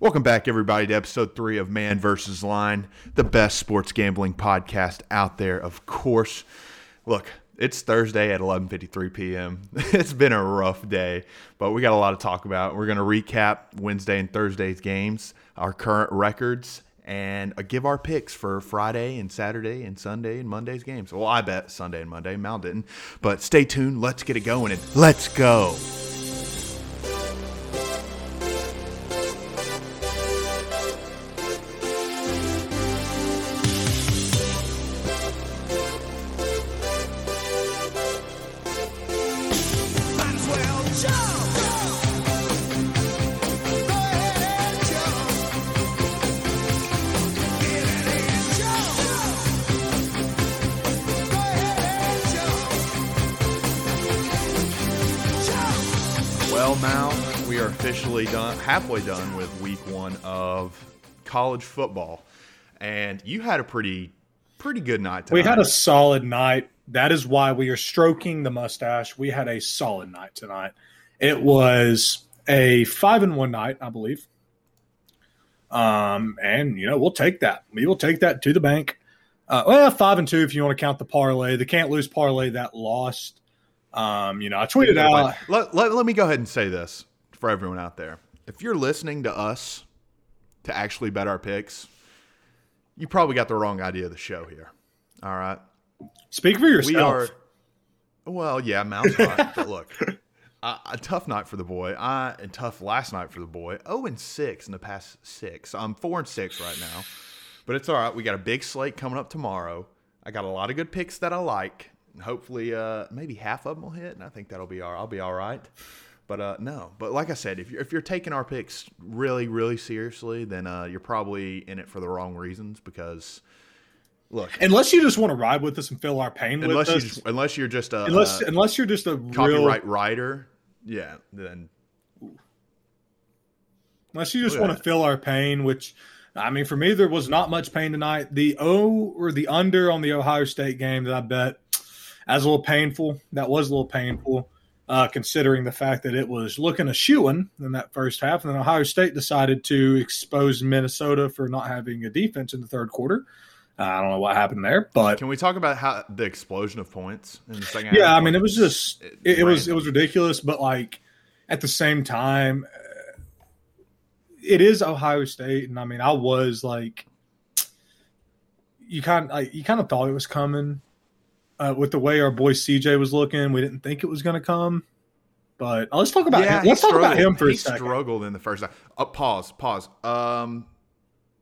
Welcome back, everybody, to episode three of Man versus Line, the best sports gambling podcast out there, of course. Look, it's Thursday at 11:53 p.m. It's been a rough day, but we got a lot to talk about. We're going to recap Wednesday and Thursday's games, our current records, and uh, give our picks for Friday and Saturday and Sunday and Monday's games. Well, I bet Sunday and Monday. Mal didn't, but stay tuned. Let's get it going and let's go. Halfway done with week one of college football, and you had a pretty, pretty good night. Tonight. We had a solid night. That is why we are stroking the mustache. We had a solid night tonight. It was a five and one night, I believe. Um, and you know we'll take that. We will take that to the bank. Uh, well, five and two if you want to count the parlay, the can't lose parlay that lost. Um, you know, I tweeted out. Let, let, let me go ahead and say this for everyone out there: if you're listening to us to actually bet our picks, you probably got the wrong idea of the show here. All right. Speak for yourself. We are. Well, yeah, Mal's right. but look, a, a tough night for the boy. I and tough last night for the boy. Oh and six in the past six. I'm four and six right now, but it's all right. We got a big slate coming up tomorrow. I got a lot of good picks that I like. Hopefully, uh, maybe half of them will hit, and I think that'll be all. I'll be all right. But uh, no, but like I said, if you're if you're taking our picks really really seriously, then uh, you're probably in it for the wrong reasons because. Look, unless you just want to ride with us and feel our pain unless with you us. just, unless you're just a unless unless you're just a real copyright writer, yeah, then Unless you just want to feel our pain, which I mean, for me, there was not much pain tonight. The O or the under on the Ohio State game that I bet as a little painful. That was a little painful, uh, considering the fact that it was looking a shoeing in in that first half, and then Ohio State decided to expose Minnesota for not having a defense in the third quarter. Uh, I don't know what happened there, but can we talk about how the explosion of points in the second? yeah, half? I mean, it was just It it, it was it was ridiculous, but like at the same time, uh, it is Ohio State, and I mean, I was like, you kind like, you kind of thought it was coming uh, with the way our boy CJ was looking. We didn't think it was going to come, but uh, let's talk about yeah, him. let's talk about him for he a second. struggled in the first half. Uh, pause, pause. Um,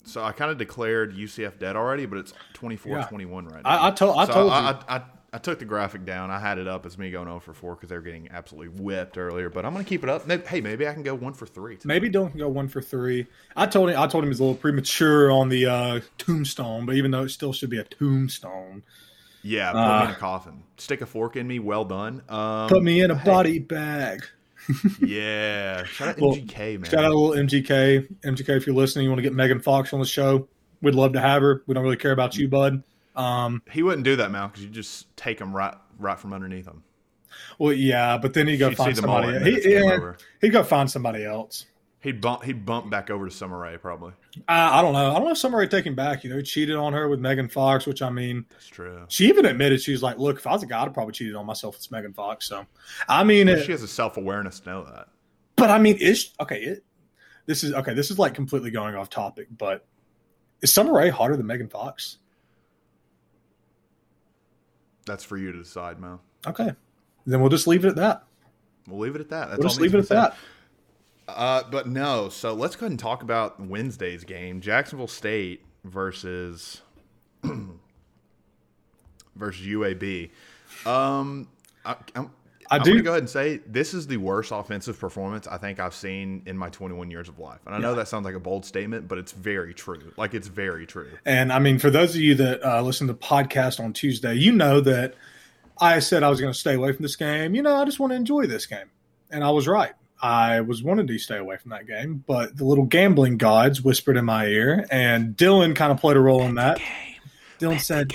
so I kind of declared UCF dead already, but it's 24-21 right now. I, I told I So told I, you. I, I, took the graphic down. I had it up as me going 0 for 4 because they were getting absolutely whipped earlier. But I'm going to keep it up. Hey, maybe I can go 1 for 3. tonight. Maybe don't go one for three. I told him I told him he's a little premature on the uh, tombstone, but even though it still should be a tombstone, Yeah, put me in Uh, a coffin. Stick a fork in me. Well done. Um, put me in a hey, body bag. Yeah. Shout out MGK, man. Shout out a little MGK. MGK, if you're listening, you want to get Megan Fox on the show, we'd love to have her. We don't really care about you, bud. Um, He wouldn't do that, Mal, because you just take him right right from underneath him. well, yeah, but then he'd go She'd find see the mullet somebody. and then it's He, yeah, he'd go find somebody else. He'd bump. He'd bump back over to Sommer Ray, probably. I, I don't know. I don't know if would take him back. You know, he cheated on her with Megan Fox, which I mean, That's true. she even admitted she was like, "Look, if I was a guy, I'd probably cheated on myself with Megan Fox." So, I mean, But it, she has a self awareness to know that. but I mean, is okay. It, this is okay. This is like completely going off topic, but is Sommer Ray hotter than Megan Fox? That's for you to decide, Mal. Okay, then we'll just leave it at that. We'll leave it at that. That's We'll all just leave it at that. Uh, but no. So let's go ahead and talk about Wednesday's game: Jacksonville State versus versus UAB. Um, I, I'm, I I'm do- gonna go ahead and say this is the worst offensive performance I think I've seen in my 21 years of life. And I know Yeah. that sounds like a bold statement, but it's very true. Like it's very true. And I mean, for those of you that uh, listen to the podcast on Tuesday, you know that I said I was going to stay away from this game. You know, I just want to enjoy this game. And I was right. I was wanting to stay away from that game, but the little gambling gods whispered in my ear, and Dylan kind of played a role in that. Dylan said,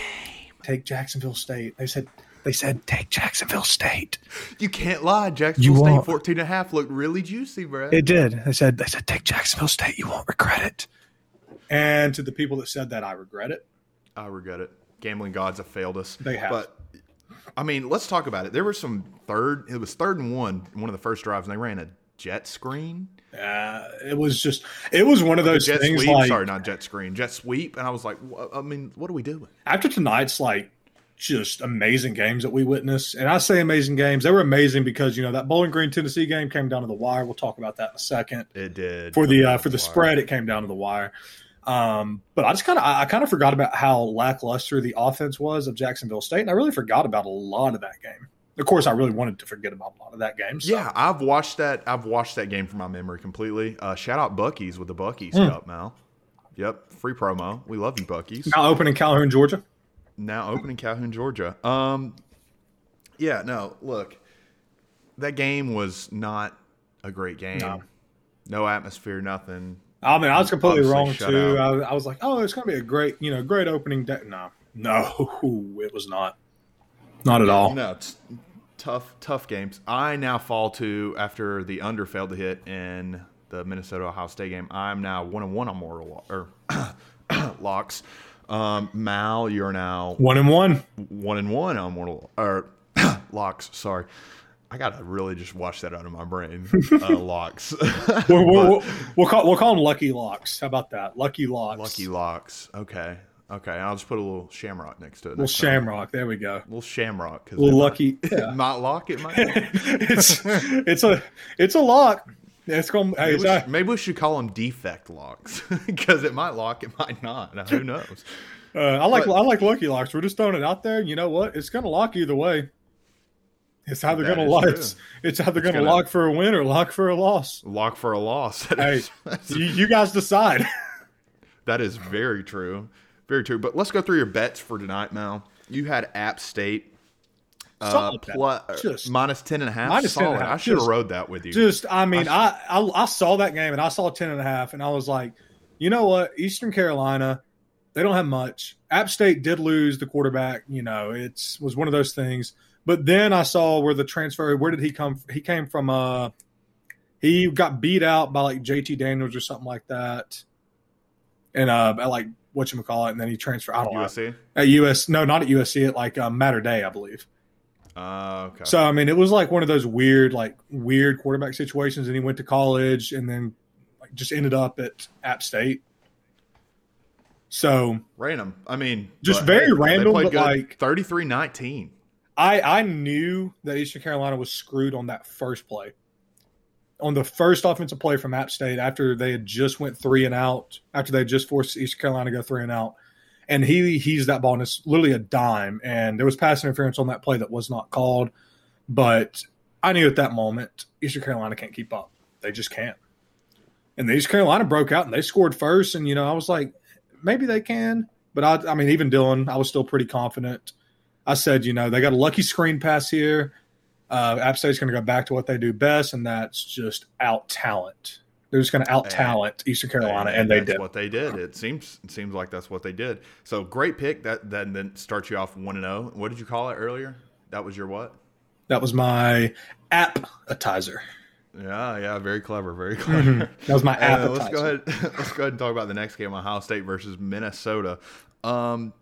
"Take Jacksonville State." They said, They said take Jacksonville State. You can't lie. Jacksonville You State won't. 14 and a half looked really juicy, bro. It did. They said they said take Jacksonville State. You won't regret it. And to the people that said that, I regret it. I regret it. Gambling gods have failed us. They have. But I mean, let's talk about it. There was some third. It was third and one. One of the first drives, and they ran a jet screen. Uh, it was just it was one of those jet things sweep. like Sorry, not jet screen. Jet sweep. And I was like, I mean, what are we doing? after tonight's like just amazing games that we witnessed. And I say amazing games. They were amazing because you know that Bowling Green Tennessee game came down to the wire. We'll talk about that in a second. It did For the uh, for the wire. spread, it came down to the wire. Um, but I just kind of I, I kind of forgot about how lackluster the offense was of Jacksonville State, and I really forgot about a lot of that game. Of course, I really wanted to forget about a lot of that game. So. Yeah, I've watched that. I've watched that game from my memory completely. Uh, shout out Buc-ee's with the Buc-ee's Hmm. Cup, Mal. Yep, free promo. We love you, Buc-ee's. now open in Calhoun, Georgia. now open in Calhoun, Georgia. Um, yeah, no, look, that game was not a great game. No. No, atmosphere, nothing. I mean, I was completely wrong too. I. I was like, oh, it's going to be a great, you know, great opening day. No, no, it was not. Not at all. No, it's tough, tough games. I now fall to after the under failed to hit in the Minnesota Ohio State game. I'm now one and one on Mortal or locks. Um, Mal, you're now One and one. one and one on Mortal or locks. Sorry, I gotta really just wash that out of my brain. Uh, locks, We'll, we'll, But- we'll call we'll call them lucky locks. How about that? Lucky locks. lucky locks. Okay, okay. I'll just put a little shamrock next to it. Little next time. shamrock. There we go. little shamrock. 'cause Little it might- lucky. It Yeah. might lock. It might. It's it's a it's a lock. It's going. Hey, Maybe it's we, should, maybe we should call them defect locks because it might lock, it might not. Now, who knows? uh, I like but- I like lucky locks. We're just throwing it out there. You know what? It's to lock either way. It's how they're going to lock. It's, it's how they're going to lock for a win or lock for a loss. Lock for a loss. Hey, you, you guys decide. that is very true, very true. But let's go through your bets for tonight, Mal. You had App State. Uh, plus, Just- minus 10 and a half. Minus 10 and a half. I should have rode that with you. Just, I mean, I I, I I saw that game and I saw 10 and a half and I was like, you know what? Eastern Carolina, they don't have much. App State did lose the quarterback. You know, it's was one of those things. But then I saw where the transfer. Where did he come? He came from. Uh, he got beat out by like JT Daniels or something like that. And uh, at like what you call it, and then he transferred. I don't know USC? at US. No, not at USC. At like um, Mater Dei, I believe. Uh, okay. So I mean, it was like one of those weird, like weird quarterback situations, and he went to college and then like just ended up at App State. So Random. I mean, Just but, very they random, but good. like- 33 19. I I knew that Eastern Carolina was screwed on that first play, on the first offensive play from App State after they had just went three and out, after they just forced Eastern Carolina to go three and out, and he he's that ball and it's literally a dime, and there was pass interference on that play that was not called, but I knew at that moment Eastern Carolina can't keep up, they just can't, and the Eastern Carolina broke out and they scored first, and you know I was like maybe they can, but I I mean even Dylan I was still pretty confident. I said, you know, they got a lucky screen pass here. Uh, App State's going to go back to what they do best, and that's just out talent. They're just going to out talent Eastern Carolina, and, they that's did. what they did. It seems it seems like that's what they did. So great pick. That that then starts you off one and zero. What did you call it earlier? That was your what? That was my appetizer. Yeah, yeah, very clever, very clever. That was my Uh, appetizer. let's go ahead. Let's go ahead and talk about the next game: Ohio State versus Minnesota. Um,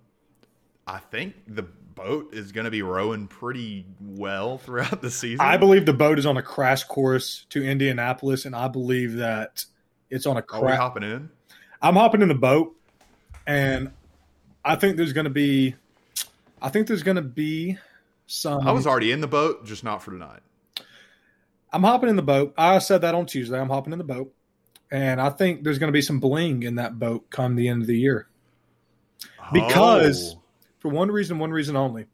I think the boat is going to be rowing pretty well throughout the season. I believe the boat is on a crash course to Indianapolis, and I believe that it's on a Are we crash. hopping in? I'm hopping in the boat, and I think there's going to be, I think there's going to be some. I was already in the boat, just not for tonight. I'm hopping in the boat. I said that on Tuesday. I'm hopping in the boat, and I think there's going to be some bling in that boat come the end of the year. Because- Oh. For one reason, one reason only.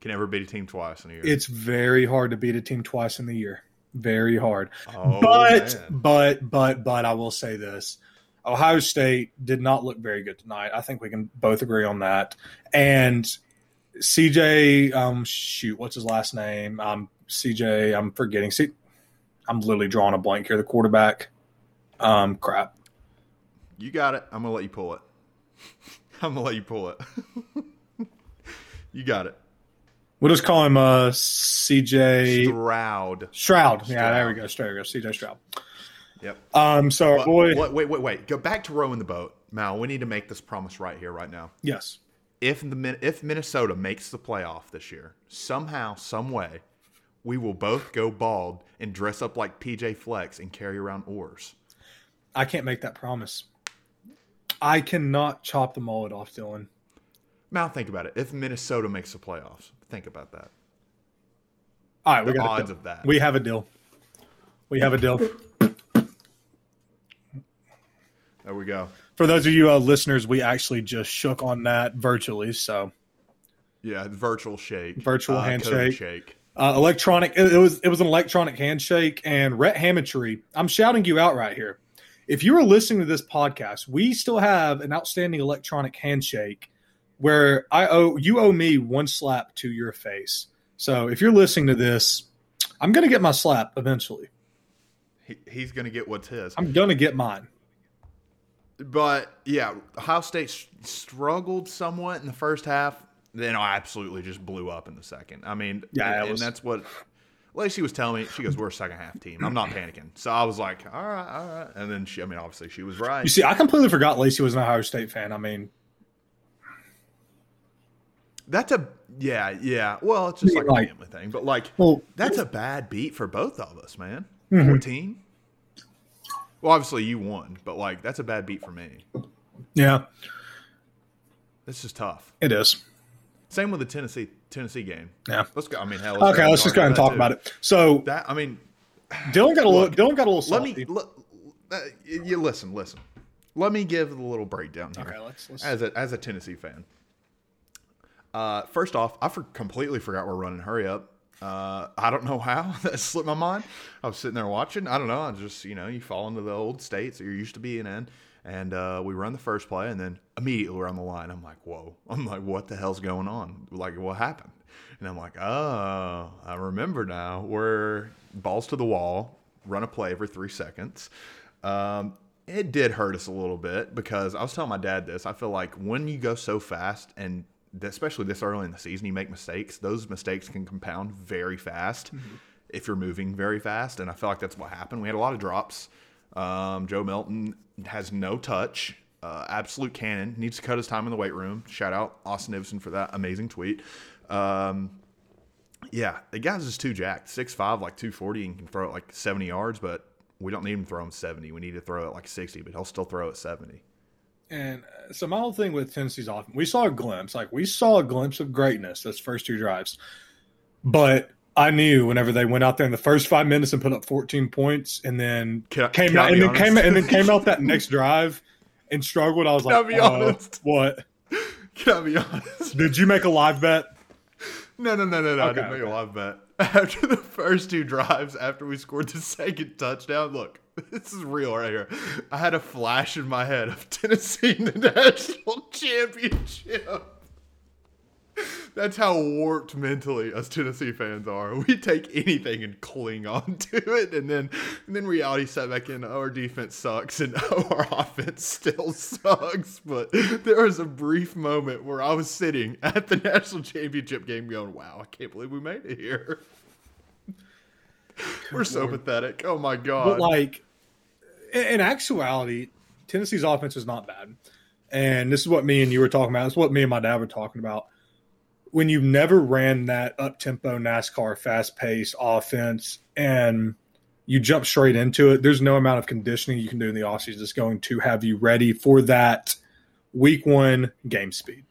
can never beat a team twice in a year. It's very hard to beat a team twice in the year. Very hard. oh, but man. but but but I will say this: Ohio State did not look very good tonight. I think we can both agree on that. And CJ, um, shoot, what's his last name? Um, CJ, I'm forgetting. See, I'm literally drawing a blank here. The quarterback. Um, crap. You got it. I'm gonna let you pull it. I'm gonna let you pull it. you got it. We'll just call him uh, CJ Stroud. Stroud. Yeah, there we go. There we go. CJ Stroud. Yep. Um, so But- boy, wait, wait, wait, wait. Go back to rowing the boat. Mal, we need to make this promise right here, right now. yes, If the Min- if Minnesota makes the playoff this year, somehow, some way, we will both go bald and dress up like PJ Fleck and carry around oars. I can't make that promise. I cannot chop the mullet off, Dylan. Mal, think about it. If Minnesota makes the playoffs, think about that. All right, we The got a odds of that. We have a deal. We have a deal. There we go. For those of you uh, listeners, we actually just shook on that virtually. So Yeah, virtual shake, Virtual uh, handshake. shake. uh, electronic. It, it was it was an electronic handshake. And Rhett Hammondtree, I'm shouting you out right here. If you are listening to this podcast, we still have an outstanding electronic handshake where I owe you owe me one slap to your face. So if you're listening to this, I'm gonna get my slap eventually. He, he's going to get what's his. I'm gonna get mine. But yeah, Ohio State struggled somewhat in the first half. Then I absolutely just blew up in the second. I mean, Yeah, and, it and that's what Lacey was telling me. She goes, "We're a second half team." I'm not panicking, so I was like, "All right, all right." And then she, I mean, obviously she was right. You see, I completely forgot Lacey was an Ohio State fan. I mean, That's a yeah, yeah. Well, it's just like, Like- a family thing, but like well, that's a bad beat for both of us, man. Mhm. 14 Well, obviously you won, but like that's a bad beat for me. yeah, This is tough. it is. Same with the Tennessee Tennessee game. Yeah. Let's go. I mean, hell. Okay, let's just go ahead and talk that, about it. So That I mean, Dylan got a little. Look, Dylan got a little. let Salty. me let, uh, you listen, listen. Let me give the little breakdown here. Okay, let's- let's- as a as a Tennessee fan. Uh, first off, I for, completely forgot we're running hurry up. Uh, I don't know how that slipped my mind. I was sitting there watching. I don't know. I just you know you fall into the old states that you're used to being in, and uh, we run the first play, and then immediately we're on the line. I'm like, whoa! I'm like, what the hell's going on? Like, what happened? And I'm like, oh, I remember now. We're balls to the wall, run a play every three seconds. Um, it did hurt us a little bit because I was telling my dad this. I feel like when you go so fast and especially this early in the season, you make mistakes. Those mistakes can compound very fast if you're moving very fast. And I feel like that's what happened. We had a lot of drops. Um, Joe Milton has no touch. Uh, absolute cannon. Needs to cut his time in the weight room. Shout out Austin Iverson for that amazing tweet. Um, yeah, the guy's just too jacked. 6'5", like 240, and can throw it like 70 yards, but we don't need him to throw him 70. We need to throw it like 60, but he'll still throw it 70. And uh, so my whole thing with Tennessee's offense, we saw a glimpse, like we saw a glimpse of greatness those first two drives. But I knew whenever they went out there in the first five minutes and put up 14 points, and then I- came out and then came and then came out that next drive and struggled. I was Can I like, be "Oh, honest?" what? Can I be honest? Did you make a live bet? No, no, no, no, no. I didn't make a live bet. After the first two drives, after we scored the second touchdown, look, this is real right here. I had a flash in my head of Tennessee in the national championship. That's how warped mentally us Tennessee fans are. We take anything and cling on to it, and then and then reality set back in. Oh, our defense sucks, and our offense still sucks. But there was a brief moment where I was sitting at the national championship game, going, "Wow, I can't believe we made it here." We're so pathetic. Oh my god! But like in, actuality, Tennessee's offense is not bad. And this is what me and you were talking about. Is what me and my dad were talking about. When you've never ran that up tempo NASCAR fast paced offense and you jump straight into it, there's no amount of conditioning you can do in the offseason that's going to have you ready for that week one game speed.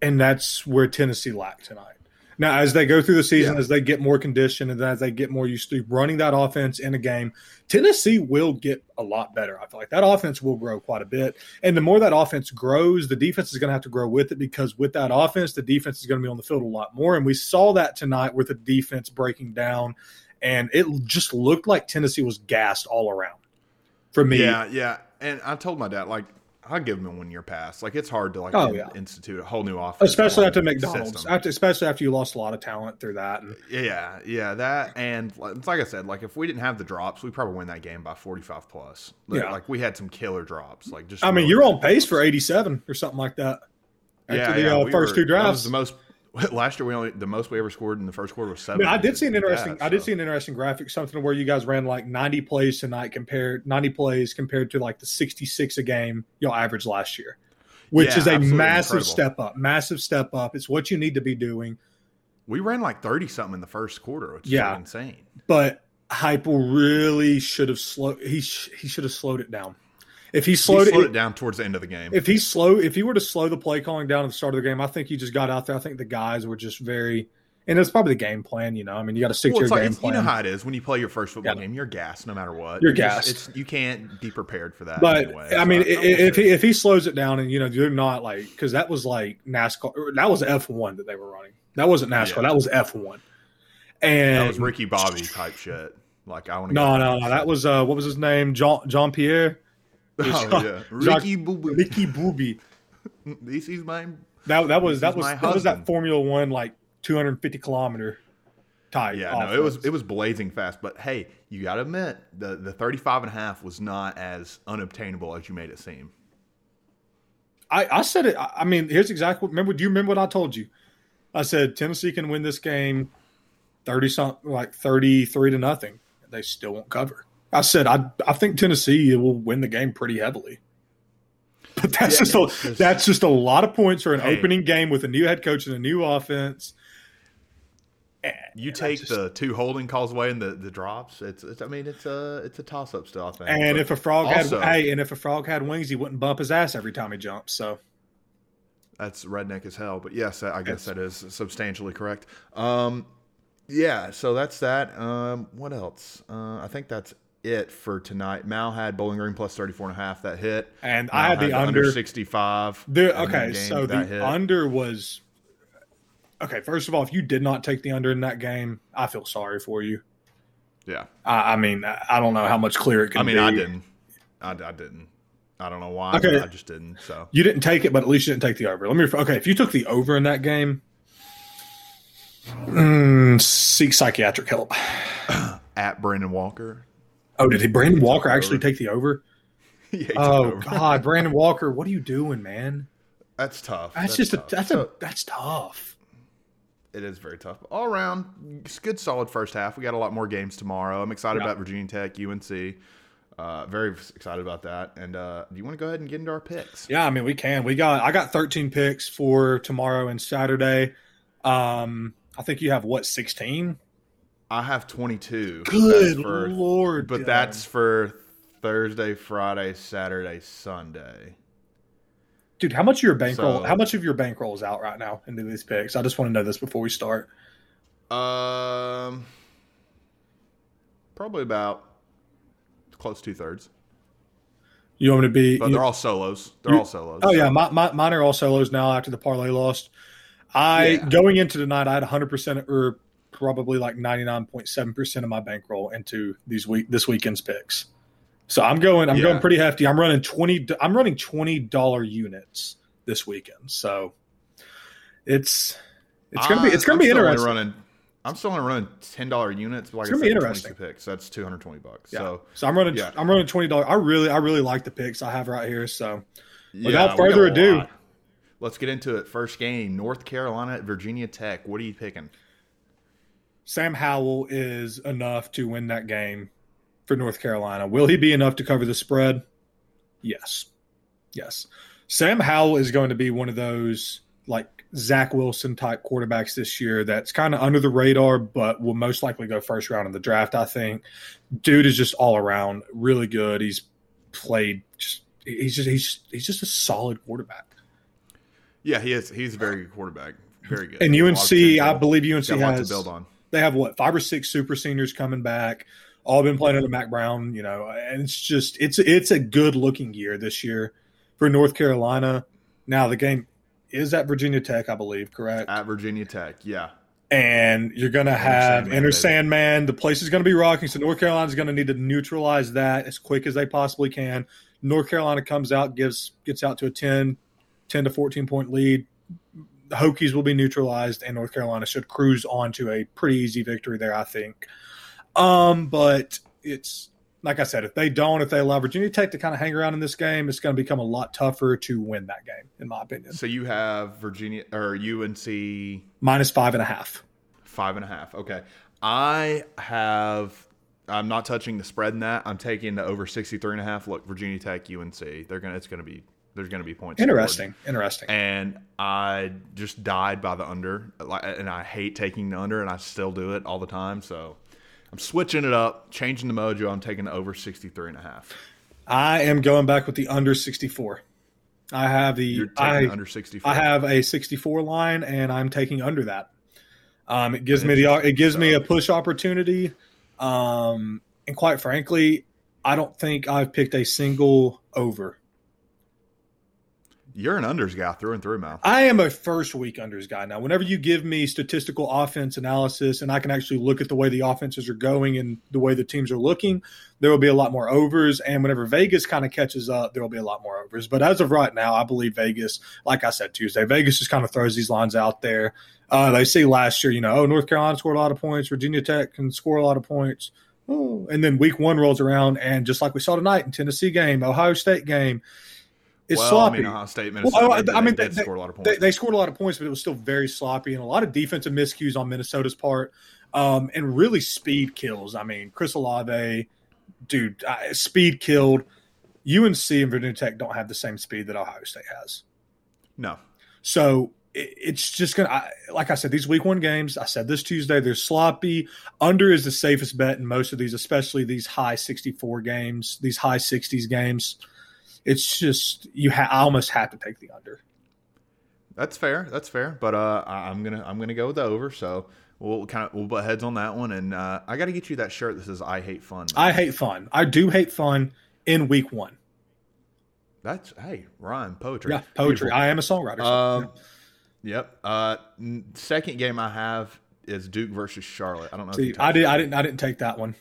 And that's where Tennessee lacked tonight. Now, as they go through the season, Yeah. as they get more conditioned, and as they get more used to running that offense in a game, Tennessee will get a lot better. I feel like that offense will grow quite a bit. And the more that offense grows, the defense is going to have to grow with it because with that offense, the defense is going to be on the field a lot more. And we saw that tonight with the defense breaking down. And it just looked like Tennessee was gassed all around. For me, Yeah, yeah. And I told my dad, like, I'll give him a one year pass. Like, it's hard to like Oh, in- yeah. institute a whole new offense, especially after McDonald's, after, especially after you lost a lot of talent through that. And Yeah, yeah, that and like it's like I said, like if we didn't have the drops, we probably win that game by forty five plus. Like, Yeah. like we had some killer drops. Like just I mean, you're on pace for 87 or something like that. After Yeah, the yeah, uh, we first were- two That was drives. the most. Last year we only the most we ever scored in the first quarter was I, seven. mean, I did see an interesting. that, I did so. see an interesting graphic, something where you guys ran like 90 plays tonight compared 90 plays compared to like the 66 a game y'all averaged last year, which Yeah, is a massive incredible. step up. Massive step up. It's what you need to be doing. We ran like thirty something in the first quarter, which Yeah. is insane. But Heupel really should have slowed. He sh- he should have slowed it down. If he He slowed, slowed it, it down towards the end of the game. if he slow, if he were to slow the play calling down at the start of the game, I think he just got out there. I think the guys were just very, and it's probably the game plan. You know, I mean, you got to stick well, to your like game it's, you know how it is when you play your first football Yeah. game. You're gassed no matter what. You're It's just- gassed. It's, you can't be prepared for that. But anyway. I mean, So, i- if sure. he if he slows it down, and you know, you're not like because that was like NASCAR. That was F one that they were running. That wasn't NASCAR. Yeah. That was F one. And that was Ricky Bobby type shit. Like I want to. no, no, no. That was uh, what was his name? John Jean Pierre. Oh, yeah. Ricky Bobby. Ricky Booby. This is my. That that was that was that was that. Formula One like 250 kilometer type. Yeah, no, it was it was blazing fast. But hey, you got to admit the the 35 and a half was not as unobtainable as you made it seem. I, I said it. I I mean, here's exactly. Remember? Do you remember what I told you? I said Tennessee can win this game, thirty something, like thirty three to nothing. They still won't cover. I said I I think Tennessee will win the game pretty heavily. But that's Yeah, just a, that's just a lot of points for an Hey. opening game with a new head coach and a new offense. And- You and take just- the two holding calls away and the, the drops. It's, it's I mean it's a it's a toss up still. I think. and But if a frog also- had hey, and if a frog had wings, he wouldn't bump his ass every time he jumps. So That's redneck as hell, but yes, I guess that is substantially correct. Um, yeah, so that's that. Um, what else? Uh, I think that's it for tonight. Mal had Bowling Green plus 34 and a half that hit. and Mal I had the under 65. The, okay, so the hit. under was okay. First of all, if you did not take the under in that game, I feel sorry for you. Yeah. I, I mean, I I don't know how much clearer it can I mean, be. I didn't. I, I didn't. I don't know why. Okay. I just didn't. So You didn't take it, but at least you didn't take the over. Let me. Okay, if you took the over in that game, mm, seek psychiatric help. at Brandon Walker. Oh, did he, Brandon Walker actually over. take the over? yeah, he Oh over. God, Brandon Walker, what are you doing, man? That's tough. That's, just tough. a that's So- a that's tough. It is very tough. All around, it's good solid first half. We got a lot more games tomorrow. I'm excited Yeah. about Virginia Tech, UNC. Uh, very excited about that. And uh, do you want to go ahead and get into our picks? Yeah, I mean we can. We got I got 13 picks for tomorrow and Saturday. Um, I think you have what 16? I have 22. Good for- lord! But Dylan. that's for Thursday, Friday, Saturday, Sunday. dude. How much of your bankroll? So- how much of your bankroll is out right now into these picks? I just want to know this before we start. Um, probably about close two thirds. You want me to be? But you- they're all solos. They're you- all solos. oh yeah, my, my, mine are all solos now after the parlay lost. I Yeah. going into tonight, I had 100 percent or probably like 99.7 percent of my bankroll into these week this weekend's picks. So I'm going. I'm Yeah. going pretty hefty. I'm running 20. I'm running 20 dollar units this weekend. So it's it's gonna be it's gonna be still interesting. Running, I'm still only running ten dollar units. But like It's I gonna said, be 22 interesting. Picks. That's two hundred twenty bucks. Yeah. So So I'm running. yeah. I'm running twenty dollars. I really, I really like the picks I have right here. So Without further ado- lot. let's get into it. First game: North Carolina at Virginia Tech. What are you picking? Sam Howell is enough to win that game for North Carolina. Will he be enough to cover the spread? Yes, yes. Sam Howell is going to be one of those like Zach Wilson type quarterbacks this year that's kind of under the radar, but will most likely go first round in the draft. I think. Dude is just all around really good. He's played. Just, he's just he's he's just a solid quarterback. Yeah, he is. He's a very good quarterback. Very good. And He has a lot of UNC, I believe UNC got a lot has to build on. They have what five or six super seniors coming back, all been playing under Mack Brown, you know, and it's just it's it's a good looking year this year for North Carolina. Now the game is at Virginia Tech, I believe, correct? At Virginia Tech, yeah. and you're going to have Sandman, Enter baby. Sandman. The place is going to be rocking, so North Carolina's going to need to neutralize that as quick as they possibly can. North Carolina comes out, gives gets out to a 10, 10 to 14 point lead. The Hokies will be neutralized, and North Carolina should cruise on to a pretty easy victory there, I think. Um, but it's like I said, if they don't, if they allow Virginia Tech to kind of hang around in this game, it's going to become a lot tougher to win that game, in my opinion. So you have Virginia or UNC Minus five and a half. five and a half. Okay. I have. I'm not touching the spread in that. I'm taking the over 63 and a half. Look, Virginia Tech, UNC. They're gonna. It's gonna be. There's gonna be points. Interesting. Interesting. And I just died by the under, and I hate taking the under, and I still do it all the time. So I'm switching it up, changing the mojo. I'm taking the over 63 and a half. I am going back with the under 64. I have the I, the under 64. I have a 64 line, and I'm taking under that. Um, it gives me the it gives me a push opportunity, um, and quite frankly, I don't think I've picked a single over. You're an unders guy through and through, Mal. I am a first week unders guy now. Whenever you give me statistical offense analysis and I can actually look at the way the offenses are going and the way the teams are looking, there will be a lot more overs. And whenever Vegas kind of catches up, there will be a lot more overs. But as of right now, I believe Vegas, like I said Tuesday, Vegas just kind of throws these lines out there. Uh, they see last year, you know, oh, North Carolina scored a lot of points, Virginia Tech can score a lot of points. Oh, and then week one rolls around, and just like we saw tonight in Tennessee game, Ohio State game, it's well, sloppy. I mean, Ohio State, Minnesota. Well, I- they, I mean, they they- score a lot of points. they, they scored a lot of points, but it was still very sloppy and a lot of defensive miscues on Minnesota's part, um, and really speed kills. I mean, Chris Olave, dude, uh, speed killed. UNC and Virginia Tech don't have the same speed that Ohio State has, no. so it, it's just gonna. I, like I said, these week one games. I said this Tuesday. They're sloppy. Under is the safest bet in most of these, especially these high sixty four games, these high sixties games. It's just you. Ha- I almost have to take the under. That's fair. That's fair. But uh, I'm gonna I'm gonna go with the over. So we'll kind of we'll butt heads on that one. And uh, I got to get you that shirt that says "I hate fun." I hate fun. I do hate fun in week one. That's hey rhyme poetry. Yeah, poetry. Beautiful. I am a songwriter. so, Um, yeah. Yep. Uh, second game I have is Duke versus Charlotte. I don't know. if See, you I did. it. I didn't. I didn't take that one.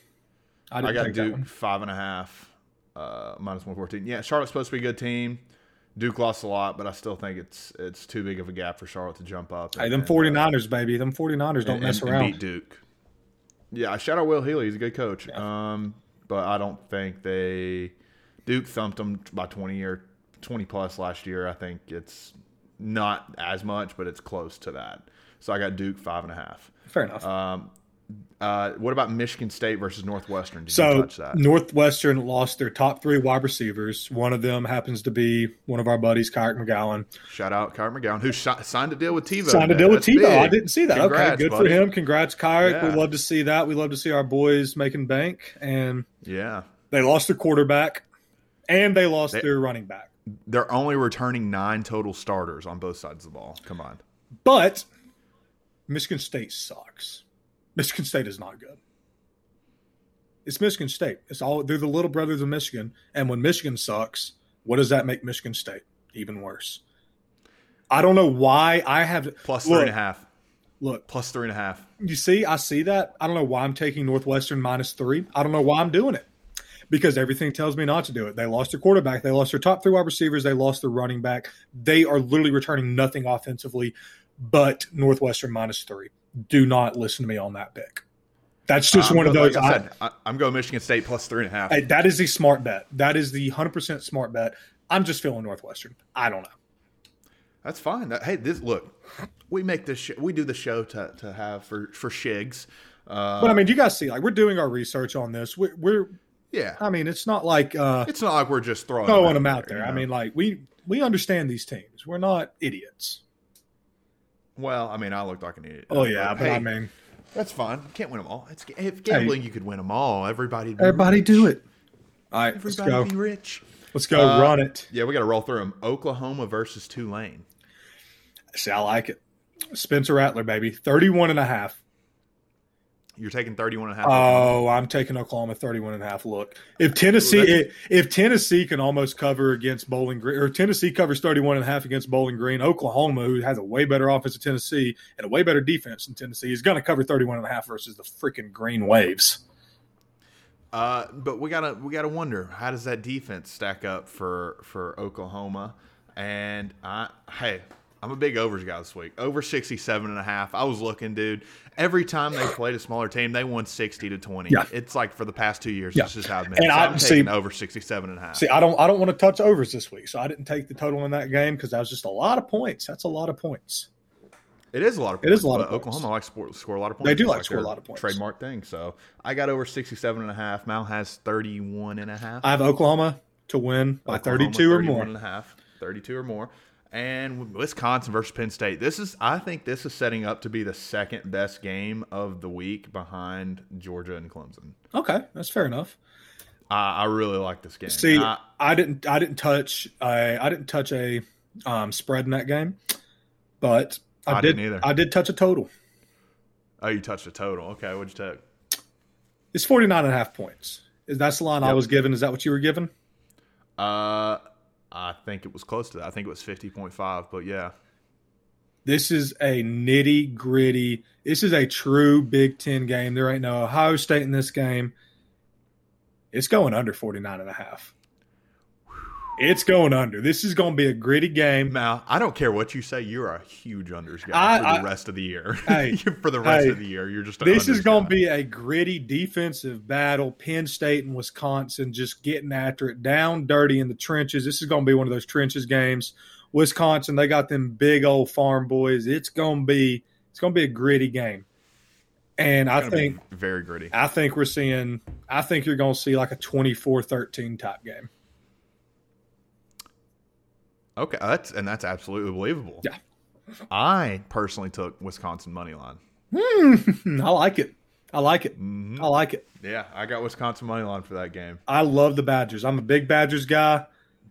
I I didn't got take that Duke five and a half, uh, minus one fourteen. Yeah, Charlotte's supposed to be a good team. Duke lost a lot, but I still think it's it's too big of a gap for Charlotte to jump up. Hey, them and, 49ers, baby. Them 49ers don't and- mess and around. beat Duke. Yeah, I shout out Will Healy. He's a good coach. Um, but I don't think they Duke thumped them by twenty or twenty plus last year. I think it's not as much, but it's close to that. So I got Duke five and a half. Fair enough. Um, uh, what about Michigan State versus Northwestern? Did you so touch that? Northwestern lost their top three wide receivers. One of them happens to be one of our buddies, Kyric McGowan. Shout out Kyric McGowan, who shi signed a deal with TiVo. Signed a deal with That's Tebow. I didn't see that. Congrats, okay, good buddy. for him. Congrats, Kyric. Yeah. We love to see that. We love to see our boys making bank. And Yeah, they lost their quarterback, and they lost They- their running back. they're only returning nine total starters on both sides of the ball combined. But Michigan State sucks. Michigan State is not good. It's Michigan State. It's all they're the little brothers of Michigan. And when Michigan sucks, what does that make Michigan State? Even worse. I don't know why I have Plus look, three and a half. Look, Plus three and a half. you see, I see that. I don't know why I'm taking Northwestern minus three. I don't know why I'm doing it. Because everything tells me not to do it. They lost their quarterback. They lost their top three wide receivers. They lost their running back. They are literally returning nothing offensively, but Northwestern minus three. Do not listen to me on that pick. That's just Um, one of those. Like I I- I, I'm going Michigan State plus three and a half. Hey, that is the smart bet. That is the 100% smart bet. I'm just feeling Northwestern. I don't know. That's fine. That, hey, this look, we make this. Sh- we do the show to, to have for for shigs. Uh, But I mean, you guys see, like, we're doing our research on this. We're, we're yeah, I mean, it's not like uh, it's not like we're just throwing throwing them out there. you I know? mean, like, we we understand these teams. We're not idiots. Well, I mean, I looked like an idiot. Oh yeah, but hey, I mean, that's fine. You can't win them all. It's if gambling, you could win them all. Everybody, everybody do it. All right, let's Everybody go. be rich. Let's go. Uh, Run it. Yeah, we got to roll through them. Oklahoma versus Tulane. See, I like it. Spencer Rattler, baby, 31 and a half. You're taking 31 and a half. Oh, I'm taking Oklahoma 31 and a half. Look, if Tennessee if, if Tennessee can almost cover against Bowling Green or Tennessee covers 31 and a half against Bowling Green, Oklahoma who has a way better offense than Tennessee and a way better defense than Tennessee is going to cover 31 and a half versus the freaking Green Waves. Uh, but we gotta we gotta wonder how does that defense stack up for for Oklahoma? And I hey, I'm a big overs guy this week. Over 67 and a half. I was looking, dude. Every time they played a smaller team, they won 60 to 20. Yeah. It's like for the past two years, Yeah. this is how it's been. And So I'm see- taking over 67 and a half. See, I don't I don't want to touch overs this week, so I didn't take the total in that game because that was just a lot of points. That's a lot of points. It is a lot of points. is a lot of points. Oklahoma likes to score a lot of points. They do like to score a lot of points. Trademark thing. So I got over 67 and a half. Mal has 31 and a half. I have Oklahoma to win by Oklahoma, 32 or 31 more. and a half, 32 or more. And Wisconsin versus Penn State. This is, I think, this is setting up to be the second best game of the week behind Georgia and Clemson. Okay, that's fair enough. I, I really like this game. See, I, I didn't I didn't touch I I didn't touch a um, spread in that game, but I, I did didn't either. I did touch a total. oh, you touched a total. Okay, what'd you take? It's 49 and a half points. Is that's the line I was given? Is that what you were given? Uh, I think it was close to that. I think it was 50.5, but yeah. This is a nitty gritty. This is a true Big Ten game. There ain't no Ohio State in this game. It's going under 49 and a half. It's going under. This is going to be a gritty game. Now, I don't care what you say. You're a huge unders guy I- for the I- rest of the year. Hey, for the rest hey, of the year, you're just. A This is going to be a gritty defensive battle. Penn State and Wisconsin just getting after it, down dirty in the trenches. This is going to be one of those trenches games. Wisconsin, they got them big old farm boys. It's going to be it's going to be a gritty game. And I think very gritty. I think we're seeing I think you're going to see like a 24-13 type game. Okay, that's and that's absolutely believable. Yeah. I personally took Wisconsin money line. I like it. I like it. Mhm. I like it. Yeah, I got Wisconsin money line for that game. I love the Badgers. I'm a big Badgers guy.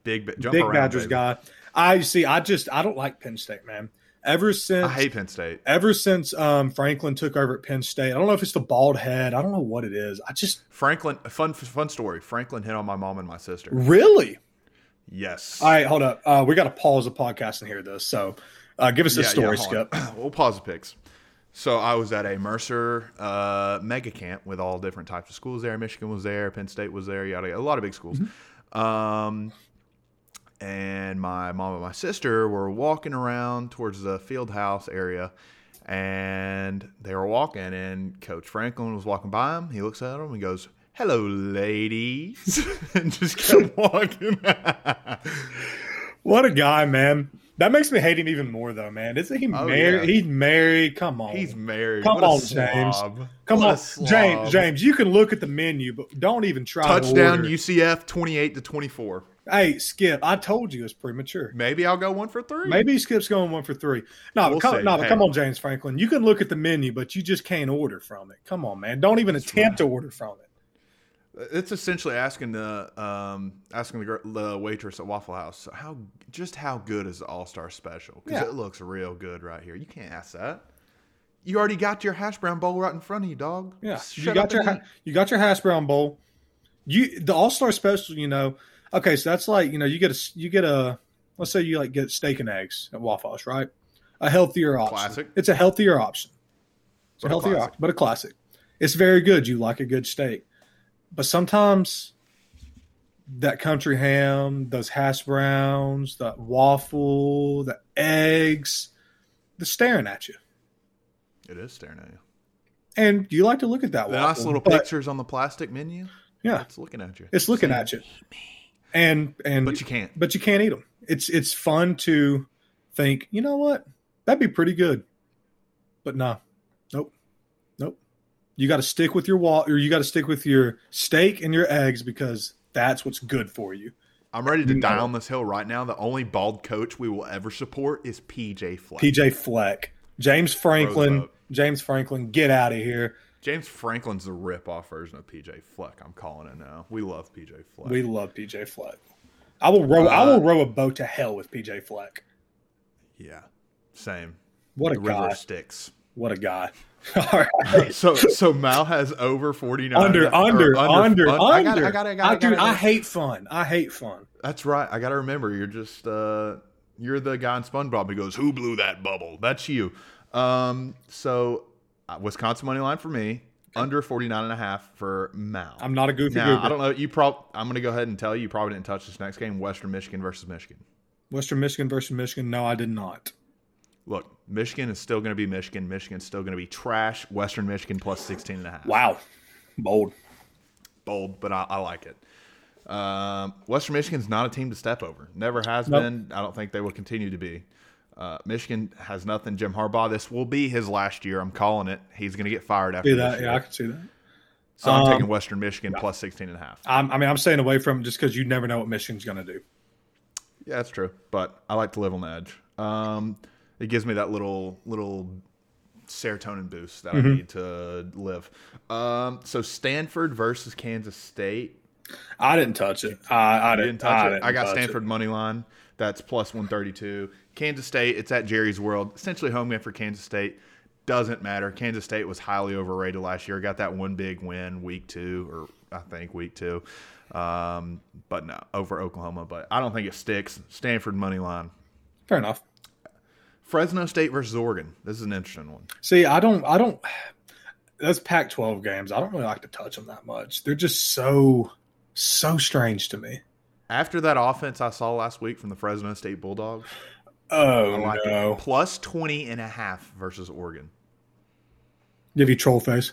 Big big around, Badgers baby. guy. I see. I just I don't like Penn State, man. Ever since I hate Penn State. ever since um, Franklin took over at Penn State, I don't know if it's the bald head. I don't know what it is. I just Franklin, fun fun story. Franklin hit on my mom and my sister. really. Yes. All right, hold up. Uh, we got to pause the podcast and hear this. So, uh, give us a Yeah, story, yeah, Skip. on. we'll pause the pics. So I was at a Mercer uh, mega camp with all different types of schools there. Michigan was there, Penn State was there, yada yada. A lot of big schools. Um, and my mom and my sister were walking around towards the field house area, and they were walking, and Coach Franklin was walking by them. He looks at them and goes, "Hello, ladies," and just kept walking. What a guy, man. That makes me hate him even more, though, man. Isn't he Oh, married? yeah. He's married. Come on. He's married. Come What on, James. Come What on. James. James, you can look at the menu, but don't even try. to Touchdown order. UCF 28 to 24. Hey, Skip. I told you it's premature. Maybe I'll go one for three. Maybe Skip's going one for three. No, We'll but come, no, Hey. come on, James Franklin. You can look at the menu, but you just can't order from it. Come on, man. Don't even attempt to order from it. It's essentially asking the um, asking the, the waitress at Waffle House how just how good is the All Star Special because Yeah. it looks real good right here. You can't ask that. You already got your hash brown bowl right in front of you, dog. Yeah, Just you got your ha- you got your hash brown bowl. You the All Star Special. You know, okay, so that's like you know you get a you get a let's say you like get steak and eggs at Waffle House, right? A healthier option. Classic. It's a healthier option. It's But a a healthier classic. option, but a classic. It's very good. You like a good steak, but sometimes that country ham, those hash browns, that waffle, the eggs, they're staring at you. It is staring at you. And you like to look at that The waffle. nice little pictures on the plastic menu. Yeah, It's looking at you. it's looking at you. And and But you can't. but you can't eat them. It's it's fun to think, you know what? That'd be pretty good. But no. Nope. Nope. You got to stick with your wall or you got to stick with your steak and your eggs because that's what's good for you. I'm ready to die on this hill right now. The only bald coach we will ever support is PJ Fleck. PJ Fleck, James Franklin, James Franklin, get out of here. James Franklin's the rip-off version of PJ Fleck. I'm calling it now. We love PJ Fleck. We love PJ Fleck. I will row I Uh, will row a boat to hell with PJ Fleck. yeah, same. What a The guy. of sticks. What a guy. All right. So so Mal has over 49. under, under, under, under. I got it. I got it. I got it. Dude. I hate fun. I hate fun. That's right. I got to remember. You're just uh, you're the guy in SpongeBob who goes, "Who blew that bubble?" That's you. Um, so uh, Wisconsin money line for me. Under 49 and a half for Mal. I'm not a goofy now, goober. I don't know. You prob. I'm going to go ahead and tell you. You probably didn't touch this next game. Western Michigan versus Michigan. Western Michigan versus Michigan. No, I did not. Look, Michigan is still going to be Michigan. Michigan's still going to be trash. Western Michigan plus 16 and a half. Wow, bold. Bold, but I, I like it. Um, Western Michigan's not a team to step over. Never has Nope. been. I don't think they will continue to be. Uh, Michigan has nothing. Jim Harbaugh, this will be his last year. I'm calling it. He's going to get fired after See this that? year. Yeah, I can see that. so I'm Um, taking Western Michigan plus 16 and a half. I'm, I mean, I'm staying away from just because you never know what Michigan's going to do. Yeah, that's true. But I like to live on the edge. Um, it gives me that little little serotonin boost that Mm-hmm. I need to live. Um, so Stanford versus Kansas State. I didn't touch it. I, I didn't, didn't touch I it. didn't I got Stanford it. money line. That's plus one thirty two. Kansas State. It's at Jerry's World. Essentially home game for Kansas State. Doesn't matter. Kansas State was highly overrated last year. Got that one big win week two, or I think week two. Um, but no, over Oklahoma. But I don't think it sticks. Stanford money line. Fair enough. Fresno State versus Oregon. This is an interesting one. See, I don't, I don't. Those Pac-12 games, I don't really like to touch them that much. They're just so, so strange to me. After that offense I saw last week from the Fresno State Bulldogs, Oh like no! it. Plus 20 and a half versus Oregon. Give you troll face.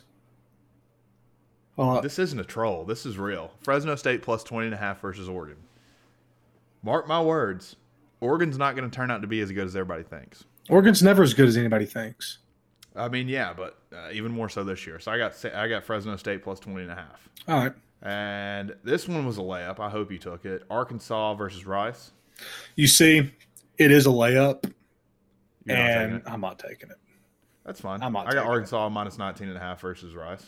Well, This isn't a troll. This is real. Fresno State plus 20 and a half versus Oregon. Mark my words. Oregon's not going to turn out to be as good as everybody thinks. Oregon's never as good as anybody thinks. I mean, yeah, but uh, even more so this year. So I got I got Fresno State plus 20 and a half. All right. And this one was a layup. I hope you took it. Arkansas versus Rice. You see, it is a layup, You're and it. I'm not taking it. That's fine. I'm not I got taking it. Arkansas minus 19 and a half versus Rice.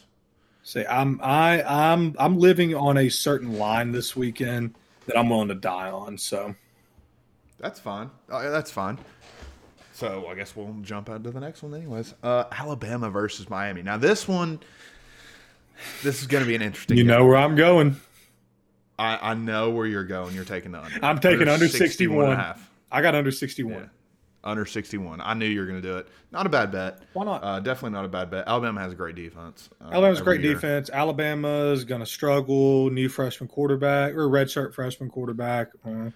See, I'm I I'm I'm living on a certain line this weekend that I'm willing to die on. So That's fine. Uh, that's fine. So I guess we'll jump out to the next one, anyways. Uh, Alabama versus Miami. Now this one, this is going to be an interesting. you game. know where I'm going. I, I know where you're going. You're taking the under. I'm taking under 61. and a half. I got under 61. Yeah. Under 61. I knew you were going to do it. Not a bad bet. Why not? Uh, definitely not a bad bet. Alabama has a great defense. uh, Alabama's a great year. defense. Alabama's going to struggle. New freshman quarterback or redshirt freshman quarterback. Uh,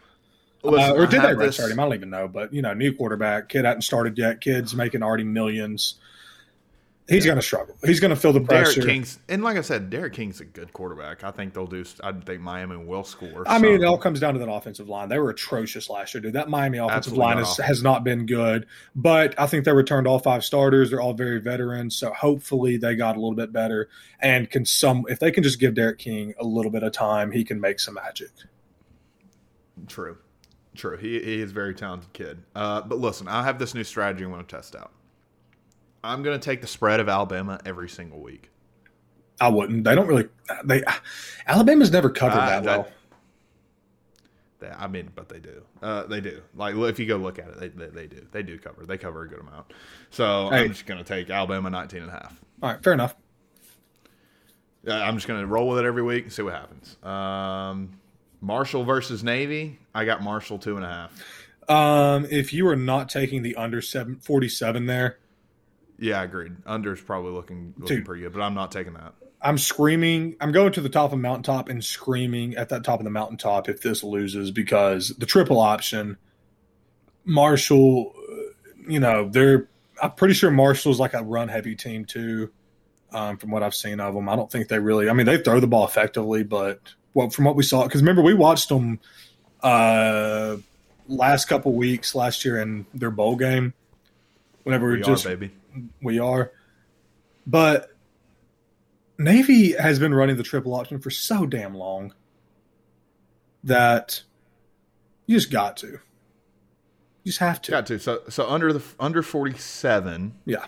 Uh, or I did they have this- redshirt him? I don't even know. But, you know, new quarterback. Kid hadn't started yet. Kid's making already millions. He's going to struggle. He's going to feel the D'Eriq pressure. King's and like I said, D'Eriq King's a good quarterback. I think they'll do. I think Miami will score. I mean, it all comes down to that offensive line. They were atrocious last year, dude. That Miami offensive Absolutely line is, has not been good, but I think they returned all five starters. They're all very veterans, so hopefully they got a little bit better and can some. If they can just give D'Eriq King a little bit of time, he can make some magic. True. True. He, he is a very talented kid. Uh, but listen, I have this new strategy I want to test out. I'm going to take the spread of Alabama every single week. I wouldn't. They don't really. They Alabama's never covered I- that that- well. They, I mean, but they do. Uh, they do. Like, if you go look at it, they, they, they do. They do cover. They cover a good amount. So Hey. I'm just going to take Alabama 19 and a half. All right, fair enough. I'm just going to roll with it every week and see what happens. Um, Marshall versus Navy. I got Marshall two and a half. Um, if you are not taking the under seven, 47 there, Yeah, I agreed. Under is probably looking, looking Dude. pretty good, but I'm not taking that. I'm screaming. I'm going to the top of the mountaintop and screaming at that top of the mountaintop if this loses because the triple option, Marshall, uh, you know, they're. I'm pretty sure Marshall's like a run heavy team too. Um, from what I've seen of them, I don't think they really. I mean, they throw the ball effectively, but well, from what we saw, because remember we watched them uh, last couple weeks last year in their bowl game. Whenever we, We just are, baby. we are. But Navy has been running the triple option for so damn long that you just got to. You just have to. Got to. So so under the under 47 Yeah.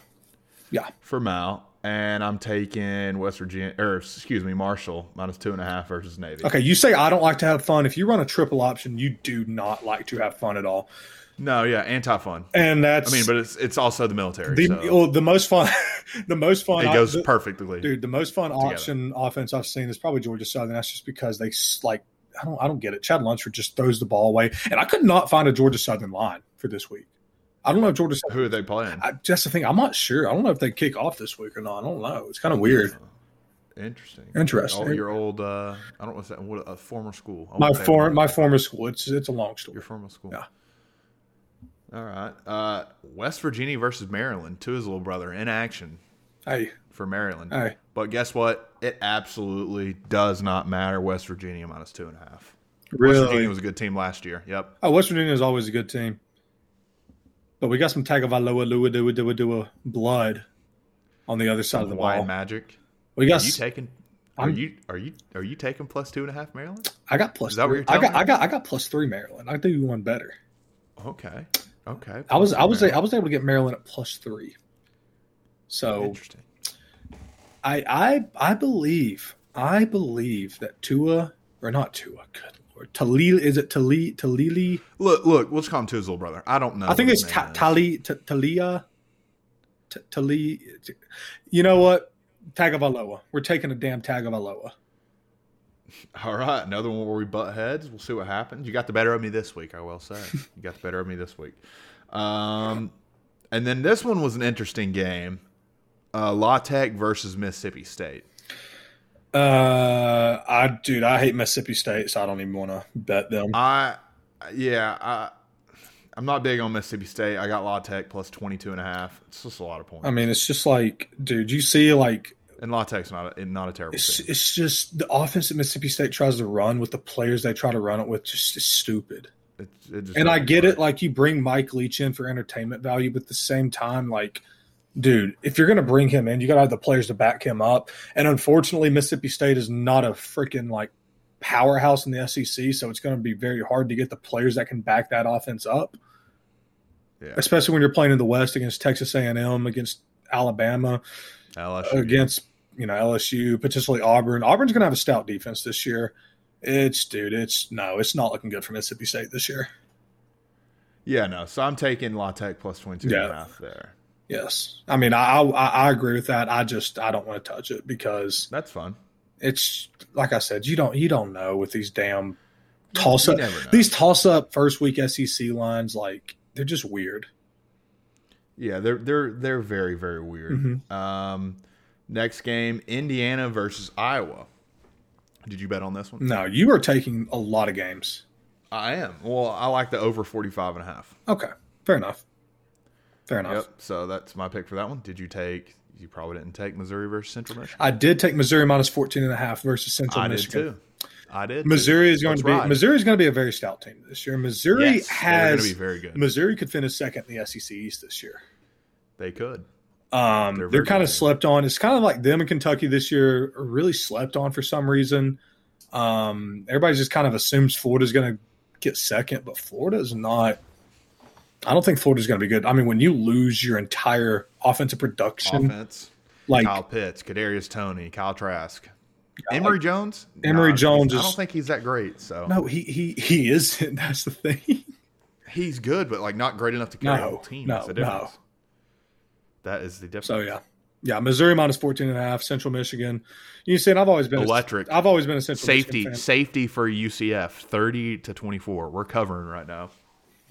Yeah. for Mal, and I'm taking West Virginia or excuse me, Marshall minus two and a half versus Navy. Okay, you say I don't like to have fun. If you run a triple option, you do not like to have fun at all. No, yeah, anti fun. And that's I mean, but it's it's also the military. the so well, the most fun the most fun it goes the- perfectly. Dude, the most fun option offense I've seen is probably Georgia Southern. That's just because they s- like I don't I don't get it. Chad Lunsford just throws the ball away, and I could not find a Georgia Southern line for this week. I don't know if Georgia. Who are they playing? I, that's the thing. I'm not sure. I don't know if they kick off this week or not. I don't know. It's kind of weird. Interesting. Interesting. Oh, your old uh, I don't know what's that. What a former school. I My former my former school. It's it's a long story. your former school. Yeah. All right. Uh, West Virginia versus Maryland. To his little brother in action Hey, for Maryland. hey. But guess what? It absolutely does not matter. West Virginia minus two and a half. Really? West Virginia was a good team last year. Yep. Oh, West Virginia is always a good team. But we got some Tagovailoa, Lua, Dua, Dua, Dua blood on the other side of the Hawaiian ball. Magic. We Are got. you taking? Are I'm- you are you are you taking plus two and a half Maryland? I got plus. Is that what three. you're I got. me? I got. I got plus three Maryland. I do one better. Okay. Okay. I was. I was. Maryland. I was able to get Maryland at plus three. So interesting. I. I. I believe. I believe that Tua or not Tua. Good lord. Talil. Is it Talil? Talili? Look, look. Just call him to his little brother. I don't know. I think it's Ta- Tali. Ta- Talia. Ta- Tali. You know what? Tagovailoa. We're taking a damn Tagovailoa. All right, another one where we butt heads. We'll see what happens. You got the better of me this week, I will say. you got the better of me this week. Um, and then this one was an interesting game. Uh, La Tech versus Mississippi State. Uh, I dude, I hate Mississippi State, so I don't even want to bet them. I, yeah, I, I'm not big on Mississippi State. I got La Tech plus 22 and a half. It's just a lot of points. I mean, it's just like, dude, you see, like, and La Tech's not a, not a terrible it's team. it's just the offense that Mississippi State tries to run with the players they try to run it with, just is stupid. It, it just And I get work. it, like you bring Mike Leach in for entertainment value, but at the same time, like, dude, if you're gonna bring him in, you gotta have the players to back him up. And unfortunately, Mississippi State is not a freaking like powerhouse in the SEC, so it's gonna be very hard to get the players that can back that offense up. Yeah. especially when you're playing in the West against Texas A&M, against Alabama, LSU. against you know LSU, potentially Auburn. Auburn's going to have a stout defense this year. It's dude, it's no, it's not looking good for Mississippi State this year. Yeah, no. So I'm taking La Tech plus 22 and a half there. Yes, I mean I, I I agree with that. I just I don't want to touch it because That's fun. it's like I said, you don't you don't know with these damn toss up these toss up first week SEC lines like they're just weird. Yeah, they're they're they're very very weird. Mhm. Um, next game, Indiana versus Iowa. Did you bet on this one? No, you are taking a lot of games. I am. Well, I like the over 45 and a half. Okay, fair enough. Fair enough. Yep. So that's my pick for that one. Did you take? You probably didn't take Missouri versus Central Michigan. I did take Missouri minus 14 and a half versus Central Michigan. I did too. I did. too. Missouri is going Let's to be ride. Missouri is going to be a very stout team this year. Missouri Yes, has going to be very good. Missouri could finish second in the SEC East this year. They could. Um, They're they're kind of slept on. It's kind of like them in Kentucky this year are really slept on for some reason. Um, everybody just kind of assumes Florida's going to get second, but Florida is not. I don't think Florida's going to be good. I mean, when you lose your entire offensive production, Offense. like Kyle Pitts, Kadarius Toney, Kyle Trask, I Emory Jones. Emory Jones I don't think he's that great. So no, he he he is. That's the thing. he's good, but like not great enough to carry No, a whole team. no, That's the difference. no. That is the difference. So yeah, yeah. Missouri minus 14 and a half. Central Michigan. You said I've always been Electric. A, I've always been a Central Safety, safety for UCF, thirty to twenty-four. We're covering right now.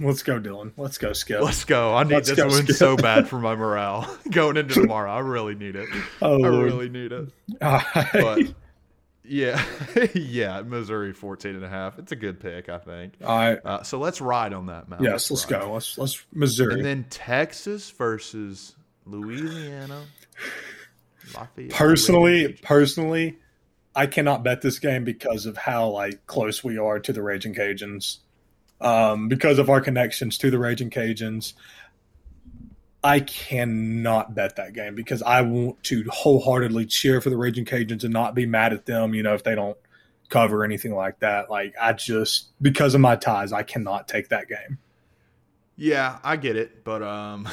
Let's go, Dylan. Let's go, Skip. Let's go. I need Let's this go, win Skip. so bad for my morale going into tomorrow. I really need it. oh, I Lord. really need it. Right. But yeah, yeah, Missouri 14 and a half. It's a good pick, I think. All right. Uh, so let's ride on that, Mal. Yes, let's ride. go. Let's let's Missouri. And then Texas versus Louisiana. Lafayette. personally, Raging personally, I cannot bet this game because of how like close we are to the Raging Cajuns. Um, because of our connections to the Raging Cajuns, I cannot bet that game because I want to wholeheartedly cheer for the Raging Cajuns and not be mad at them. You know, if they don't cover or anything like that. Like I just because of my ties, I cannot take that game. Yeah, I get it, but um,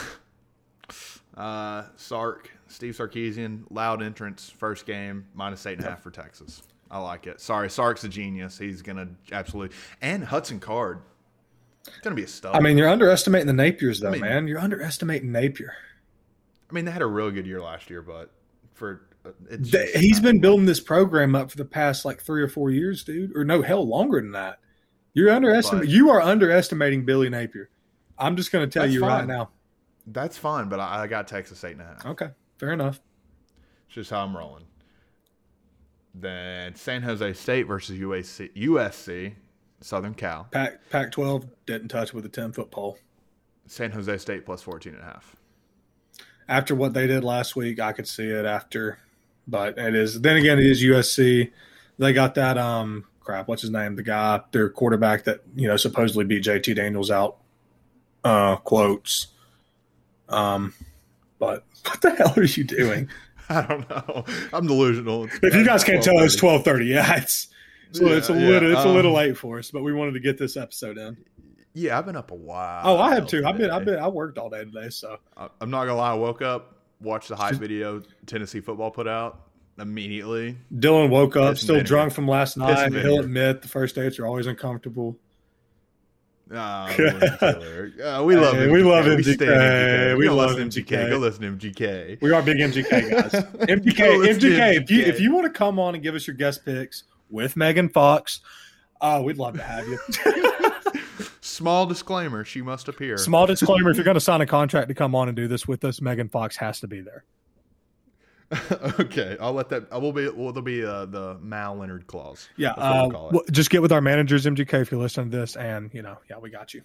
uh, Sark, Steve Sarkisian, loud entrance, first game, minus eight and a half for Texas. I like it. Sorry, Sark's a genius. He's gonna absolutely and Hudson Card, gonna be a stud. I mean, you're underestimating the Napiers, though, I mean- man. You're underestimating Napier. I mean, they had a really good year last year, but for uh, it's He's been building this program up for the past like three or four years, dude. Or no, hell, longer than that. You're underestimating. But- You are underestimating Billy Napier. I'm just going to tell you right now. that's fine. But I, I got Texas eight and a half. Okay, fair enough. It's just how I'm rolling. Then San Jose State versus USC, USC, Southern Cal. Pac Pac-12 didn't touch with a 10 foot pole. San Jose State plus 14 and a half. After what they did last week, I could see it after, but it is. Then again, it is USC. They got that um crap. What's his name? The guy, their quarterback that you know supposedly beat JT Daniels out. Uh, quotes. Um, but what the hell are you doing? I don't know. I'm delusional. It's if you guys can't tell, it's 12:30. twelve thirty. Yeah, it's it's, a- it's a Yeah, yeah, little it's a little um, late for us, but we wanted to get this episode in. Yeah, I've been up a while. Oh, I have too. I've been. I've been I worked all day today, so I'm not gonna lie. I woke up, watched the hype video Tennessee football put out immediately. Dylan woke up Piss still vinegar. drunk from last night. He'll admit the first dates are always uncomfortable. Ah, Uh, we love Hey, MGK. we love We MGK. stand MGK. We Go love to MGK. Go listen to MGK. We are big MGK guys. MGK, MGK. If you if you want to come on and give us your guest picks with Megan Fox, uh, we'd love to have you. Small disclaimer: she must appear. Small disclaimer: if you're going to sign a contract to come on and do this with us, Megan Fox has to be there. okay, I'll let that. I will be. Well, there'll be uh, the Mal Leonard clause. Yeah, uh, we'll just get with our managers, MGK, if you listen to this, and you know, yeah, we got you.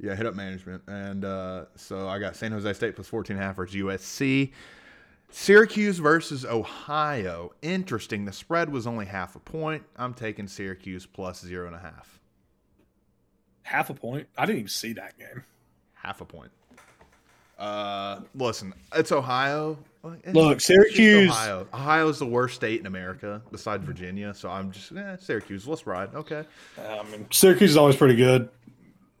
Yeah, hit up management. And uh, so I got San Jose State plus 14 half versus USC. Syracuse versus Ohio. Interesting. The spread was only half a point. I'm taking Syracuse plus zero and a half. Half a point. I didn't even see that game. Half a point. Uh, listen, it's Ohio. It's- Look, Syracuse- Ohio. Ohio's the worst state in America besides Virginia. So I'm just, eh, Syracuse. Let's ride. Okay. I mean, Syracuse is always pretty good,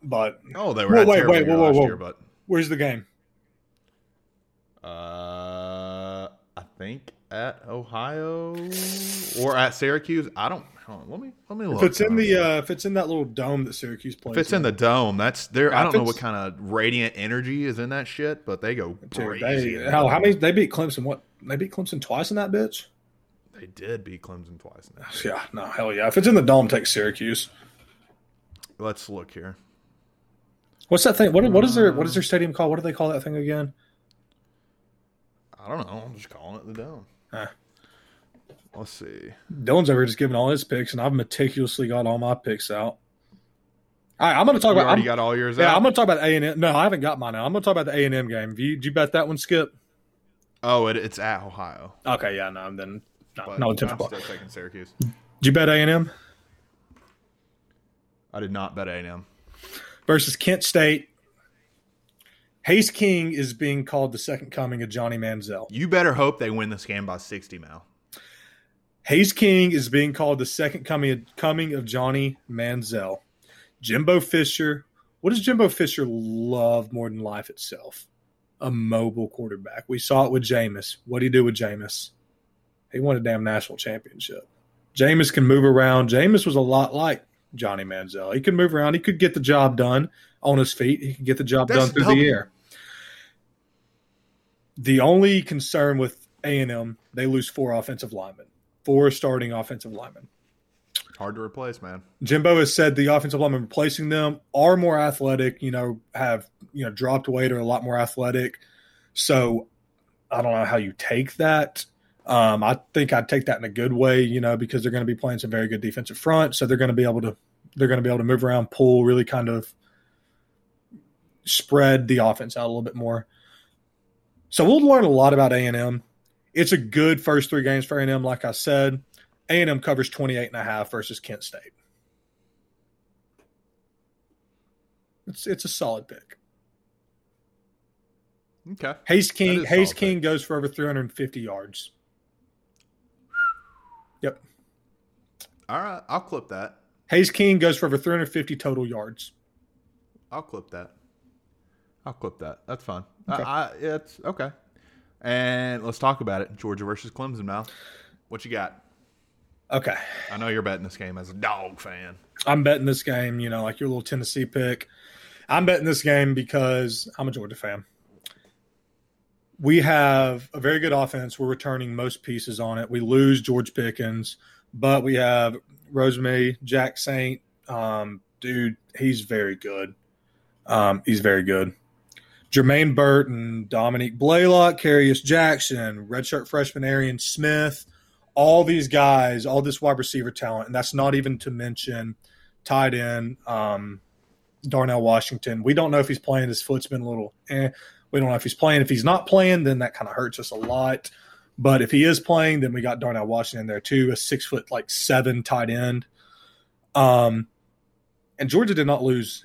but Oh, they were wait, wait, year whoa, whoa, whoa. year, but where's the game? Uh, I think at Ohio or at Syracuse. I don't. Hold on, let me let me look. If it's in the uh, if it's in that little dome that Syracuse plays, if it's in the dome, that's there. I don't know what kind of radiant energy is in that shit, but they go Dude, crazy. they, hell, how many? They beat Clemson. What? They beat Clemson twice in that bitch. They did beat Clemson twice. Now. Yeah, no, hell yeah. If it's in the dome, take Syracuse. Let's look here. What's that thing? What, what is their what is their stadium called? What do they call that thing again? I don't know. I'm just calling it the dome. Huh. Let's see. Dylan's over here just giving all his picks, and I've meticulously got all my picks out. All right, I'm going to talk You about. already I'm, got all yours yeah, out. I'm going to talk about A and M. No, I haven't got mine out. I'm going to talk about the A and M game. Have you, did you bet that one, Skip? oh, it, it's at Ohio. Okay, yeah, no, I'm then no, But no I'm typical. still taking Syracuse. Did you bet A and M I did not bet A&M. versus Kent State? Haynes King is being called the second coming of Johnny Manziel. You better hope they win this game by 60, Mal. Haynes King is being called the second coming of, coming of Johnny Manziel. Jimbo Fisher. What does Jimbo Fisher love more than life itself? A mobile quarterback. We saw it with Jameis. What did he do with Jameis? He won a damn national championship. Jameis can move around. Jameis was a lot like Johnny Manziel. He could move around. He could get the job done on his feet. He could get the job That's done through the air. The only concern with A and M, they lose four offensive linemen, four starting offensive linemen. Hard to replace, man. Jimbo has said the offensive linemen replacing them are more athletic. You know, have you know dropped weight or a lot more athletic. So I don't know how you take that. Um, I think I'd take that in a good way. You know, because they're going to be playing some very good defensive front, so they're going to be able to they're going to be able to move around, pull, really kind of spread the offense out a little bit more. So we'll learn a lot about A and M. It's a good first three games for A and M. Like I said, A and M covers 28 and a half versus Kent State. It's it's a solid pick. Okay. Haynes King Haynes King goes for over 350 yards. Yep. All right. I'll clip that. Haynes King goes for over 350 total yards. I'll clip that. I'll clip that. That's fine. Okay. I, I, it's okay. And let's talk about it. Georgia versus Clemson now. What you got? Okay. I know you're betting this game as a dog fan. I'm betting this game, you know, like your little Tennessee pick. I'm betting this game because I'm a Georgia fan. We have a very good offense. We're returning most pieces on it. We lose George Pickens, but we have Rosemy-Jacksaint. Um, dude, he's very good. Um, he's very good. Jermaine Burton, Dominick Blaylock, Kearis Jackson, redshirt freshman Arian Smith, all these guys, all this wide receiver talent, and that's not even to mention tight end um, Darnell Washington. We don't know if he's playing. His foot's been a little. Eh. We don't know if he's playing. If he's not playing, then that kind of hurts us a lot. But if he is playing, then we got Darnell Washington there too, a six foot like seven tight end. Um, and Georgia did not lose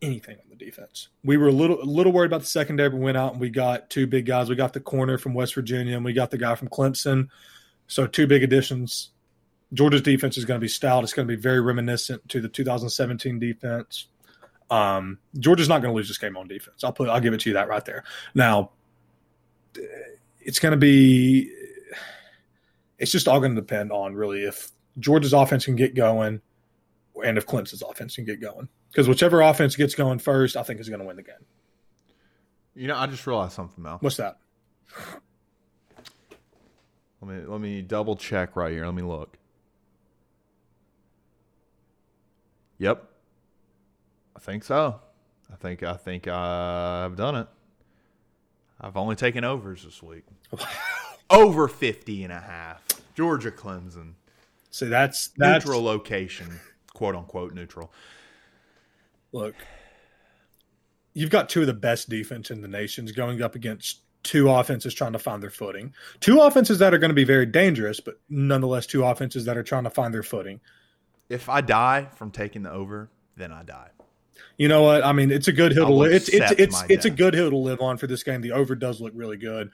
anything defense. We were a little a little worried about the secondary, but we went out and we got two big guys. We got the corner from West Virginia, and we got the guy from Clemson. So two big additions. Georgia's defense is going to be stout. It's going to be very reminiscent to the 2017 defense. Um, Georgia's not going to lose this game on defense. I'll put I'll give it to you that right there. Now, it's going to be. It's just all going to depend on really if Georgia's offense can get going, and if Clemson's offense can get going. Because whichever offense gets going first, I think is going to win the game. You know, I just realized something, Mel. What's that? Let me let me double check right here. Let me look. Yep. I think so. I think I think I've done it. I've only taken overs this week. Over 50 and a half. Georgia Clemson. See, that's that's Neutral location. Quote unquote neutral. Look. You've got two of the best defense in the nations going up against two offenses trying to find their footing. Two offenses that are going to be very dangerous, but nonetheless two offenses that are trying to find their footing. If I die from taking the over, then I die. You know what? I mean, it's a good hill to live. It's it's it's it's a good hill to live on for this game. The over does look really good,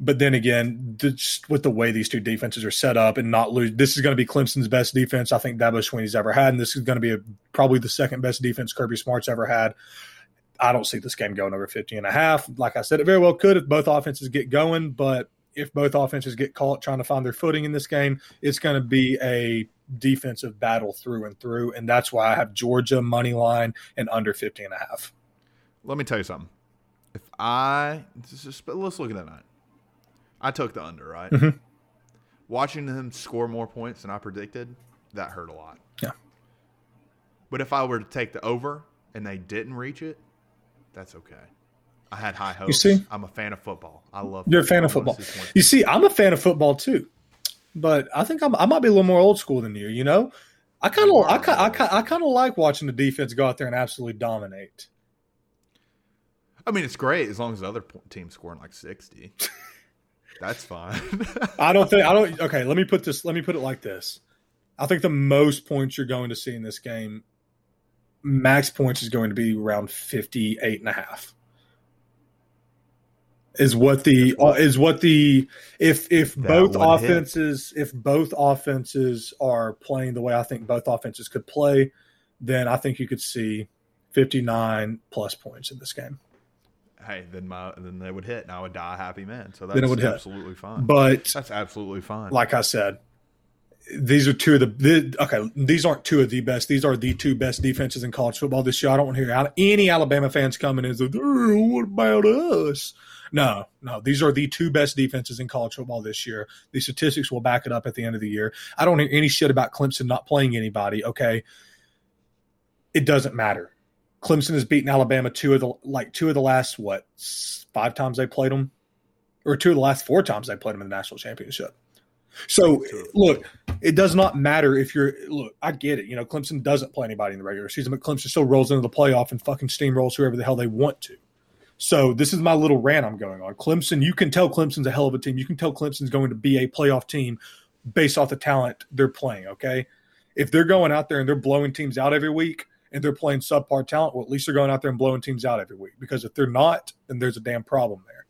but then again, just with the way these two defenses are set up and not lose, this is going to be Clemson's best defense I think Dabo Swinney's ever had, and this is going to be a, probably the second best defense Kirby Smart's ever had. I don't see this game going over 50 and a half. Like I said, it very well could if both offenses get going, but if both offenses get caught trying to find their footing in this game, it's going to be a defensive battle through and through. And that's why I have Georgia money line and under 50 and a half. Let me tell you something. If I let's look at that night. I took the under, right? Mhm. Watching them score more points than I predicted, that hurt a lot. Yeah. But if I were to take the over and they didn't reach it, that's okay. I had high hopes. You see? I'm a fan of football. I love. You're a fan of football. You see, I'm a fan of football too, but I think I'm, I might be a little more old school than you. You know, I kind of, I kind, I kind, of like watching the defense go out there and absolutely dominate. I mean, it's great as long as the other team's scoring like 60. That's fine. I don't think I don't. Okay, let me put this. Let me put it like this. I think the most points you're going to see in this game, max points is going to be around 58 and a half. Is what the is what the if if That both would hit. offenses if both offenses are playing the way I think both offenses could play, then I think you could see 59 plus points in this game. Hey, then my then they would hit, and I would die a happy man. So that's would hit. absolutely fine. But that's absolutely fine. like I said, these are two of the, the okay. These aren't two of the best. These are the two best defenses in college football this year. I don't want to hear any Alabama fans coming in and say, "Oh, "What about us?" No, no. These are the two best defenses in college football this year. The statistics will back it up at the end of the year. I don't hear any shit about Clemson not playing anybody. Okay, it doesn't matter. Clemson has beaten Alabama two of the like two of the last what five times they played them, or two of the last four times they played them in the national championship. So Two of them. look, it does not matter if you're look. I get it. You know, Clemson doesn't play anybody in the regular season, but Clemson still rolls into the playoff and fucking steamrolls whoever the hell they want to. So this is my little rant I'm going on. Clemson, you can tell Clemson's a hell of a team. You can tell Clemson's going to be a playoff team based off the talent they're playing. Okay, if they're going out there and they're blowing teams out every week and they're playing subpar talent, well, at least they're going out there and blowing teams out every week. Because if they're not, then there's a damn problem there.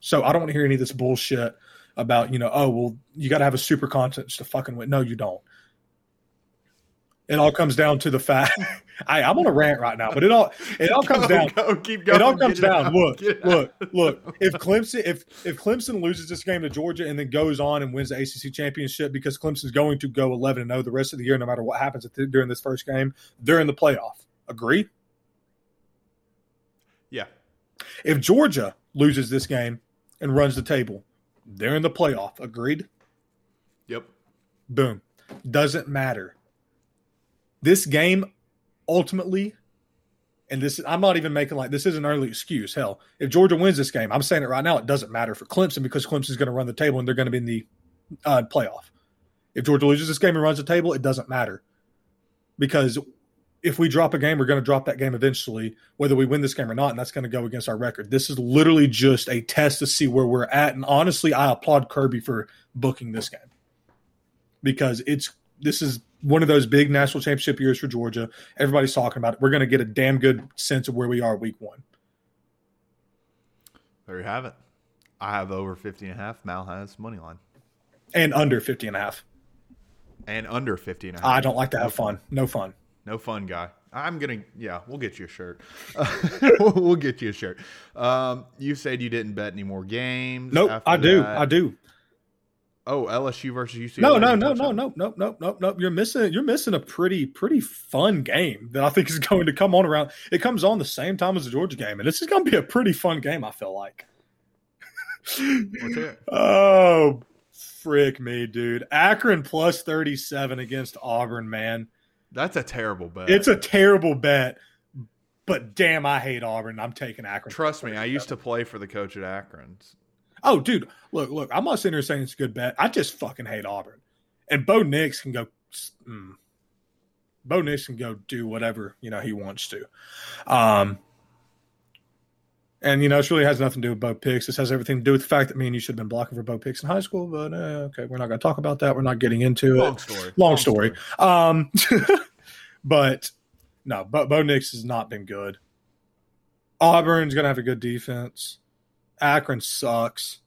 So I don't want to hear any of this bullshit about you know oh well you got to have a super conference to fucking win. No, you don't. It all comes down to the fact. I, I'm on a rant right now, but it all it all comes Go, down. go, keep going. It all comes down. out, Look, get look, out. look. If Clemson, if if Clemson loses this game to Georgia and then goes on and wins the ACC championship because Clemson's going to go 11 and 0 the rest of the year, no matter what happens at the, during this first game, they're in the playoff. Agree? Yeah. If Georgia loses this game and runs the table, they're in the playoff. Agreed? Yep. Boom. Doesn't matter. This game ultimately, and this I'm not even making like this is an early excuse. Hell, if Georgia wins this game, I'm saying it right now, it doesn't matter for Clemson because Clemson's going to run the table and they're going to be in the uh, playoff. If Georgia loses this game and runs the table, it doesn't matter because if we drop a game, we're going to drop that game eventually, whether we win this game or not, and that's going to go against our record. This is literally just a test to see where we're at. And honestly, I applaud Kirby for booking this game because it's this is one of those big national championship years for Georgia. Everybody's talking about it. We're going to get a damn good sense of where we are week one. There you have it. I have over 50 and a half. Mal has money line. And under 50 and a half. And under 50 and a half. I don't like to have fun. No fun. No fun guy. I'm gonna, yeah, we'll get you a shirt. we'll, get you a shirt. Um, you said you didn't bet any more games. Nope, I do. that. I do. Oh, LSU versus UCLA. No, no, no, no, no, no, no, no, no. You're missing. You're missing a pretty, pretty fun game that I think is going to come on around. It comes on the same time as the Georgia game, and this is going to be a pretty fun game. I feel like. Oh, frick me, dude! Akron plus thirty-seven against Auburn, man. That's a terrible bet. It's a terrible bet, but damn, I hate Auburn. I'm taking Akron. Trust me, I used to play for the coach at Akron. Oh, dude, look, look. I'm not sitting here saying it's a good bet. I just fucking hate Auburn. And Bo Nix can go. Mm, Bo Nix can go do whatever you know he wants to. Um, and you know, it really has nothing to do with Bo Picks. This has everything to do with the fact that me and you should have been blocking for Bo Picks in high school. But uh, okay, we're not going to talk about that. We're not getting into Long it. story. Long story. Um, but no, Bo, Bo Nix has not been good. Auburn's going to have a good defense. Akron sucks,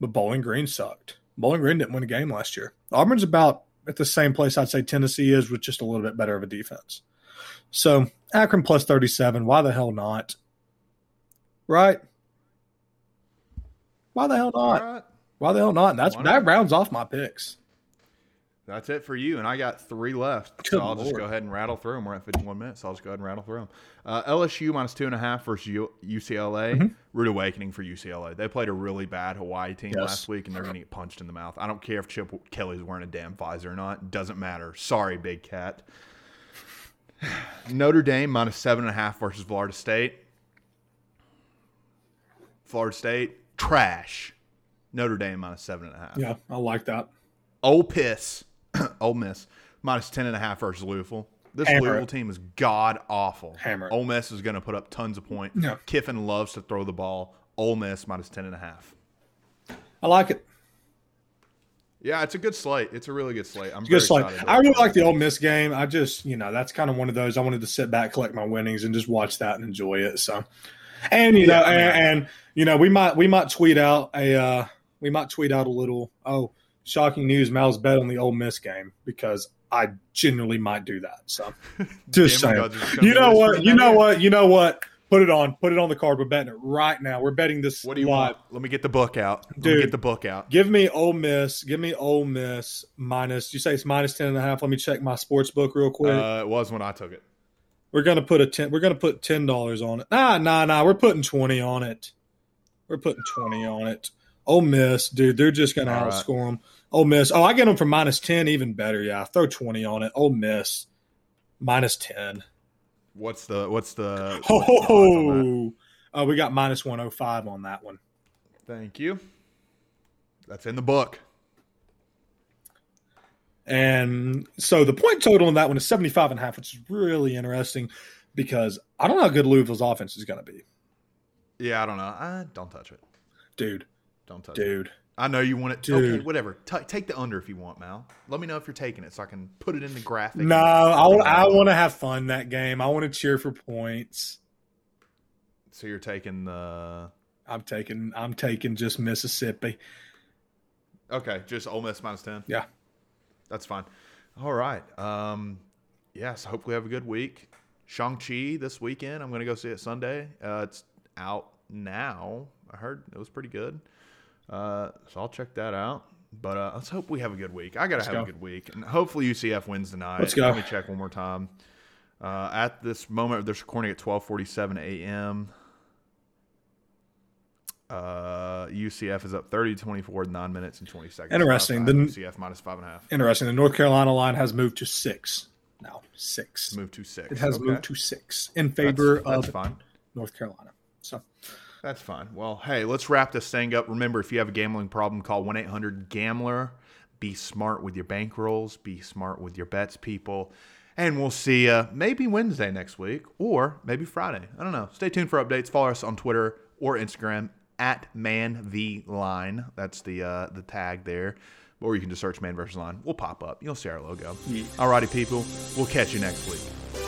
but Bowling Green sucked. Bowling Green didn't win a game last year. Auburn's about at the same place I'd say Tennessee is, with just a little bit better of a defense. So Akron plus thirty-seven. Why the hell not? Right? Why the hell not? right. Why the hell not? And that's that rounds off my picks. That's it for you, and I got three left. Good so I'll just go ahead and rattle through them. We're at 51 minutes, so I'll just go ahead and rattle through them. Uh, LSU minus two and a half versus U- UCLA. Mm-hmm. Rude awakening for UCLA. They played a really bad Hawaii team Yes. last week, and they're going to get punched in the mouth. I don't care if Chip Kelly's wearing a damn visor or not. Doesn't matter. Sorry, Big Cat. Notre Dame minus seven and a half versus Florida State. Florida State trash. Notre Dame minus seven and a half. Yeah, I like that. Ole Piss, Ole Miss, minus 10 and a half versus Louisville. This Hammer Louisville it. team is god awful. Hammer it. Ole Miss is going to put up tons of points. Yeah. Kiffin loves to throw the ball. Ole Miss minus 10 and a half. I like it. Yeah, it's a good slate. It's a really good slate. I'm very like. I really like the Ole Miss game. I just you know that's kind of one of those I wanted to sit back, collect my winnings, and just watch that and enjoy it. So, and you know, Yeah, mean, and, and you know, we might we might tweet out a uh, we might tweet out a little oh shocking news. Mal's bet on the Ole Miss game because I genuinely might do that. So just saying. You know what? You know what? You know what? Put it on. Put it on the card. We're betting it right now. We're betting this What do you live. want? Let me get the book out. Let me Dude. get the book out. Give me Ole Miss. Give me Ole Miss minus. You say it's minus ten and a half. Let me check my sports book real quick. Uh, it was when I took it. we're gonna put a ten. We're gonna put ten dollars on it. Nah, nah, nah. We're putting twenty on it. We're putting twenty on it. Ole Miss, dude, they're just gonna All right. outscore them. Ole Miss. Oh, I get them for minus ten, even better. Yeah, throw twenty on it. Ole Miss minus ten. What's the what's the? what's the? Oh, uh, we got minus one hundred five on that one. Thank you. That's in the book. And so the point total on that one is 75 and a half, which is really interesting because I don't know how good Louisville's offense is going to be. Yeah, I don't know. I don't touch it. Dude, Don't touch it. dude. I know you want it. Okay, whatever. Ta take the under if you want, Mal. Let me know if you're taking it so I can put it in the graphic. No, I, wa- I want to have fun that game. I want to cheer for points. So you're taking the I'm taking I'm taking just Mississippi. okay, just Ole Miss minus ten. Yeah. That's fine. All right. Um, yes. hopefully have a good week. Shang Chi this weekend. I'm going to go see it Sunday. Uh, it's out now. I heard it was pretty good. Uh, so I'll check that out. But uh, let's hope we have a good week. I got to have go. a good week, and hopefully UCF wins tonight. Let's go. Let me check one more time. Uh, at this moment, they're recording at 12:47 a.m. Uh, UCF is up 30 24 9 minutes and 20 seconds. Interesting. The- UCF minus five and a half. Interesting. The North Carolina line has moved to six now. Six. Moved to six. It has Okay. moved to six in That's- favor that's of fine. North Carolina. So That's fine. Well, hey, let's wrap this thing up. Remember, if you have a gambling problem, call 1 800 Gambler. Be smart with your bankrolls, be smart with your bets, people. And we'll see you maybe Wednesday next week or maybe Friday. I don't know. Stay tuned for updates. Follow us on Twitter or Instagram at Man v Line. That's the uh, the tag there. Or you can just search Man versus Line. We'll pop up. You'll see our logo. Alrighty, people. We'll catch you next week.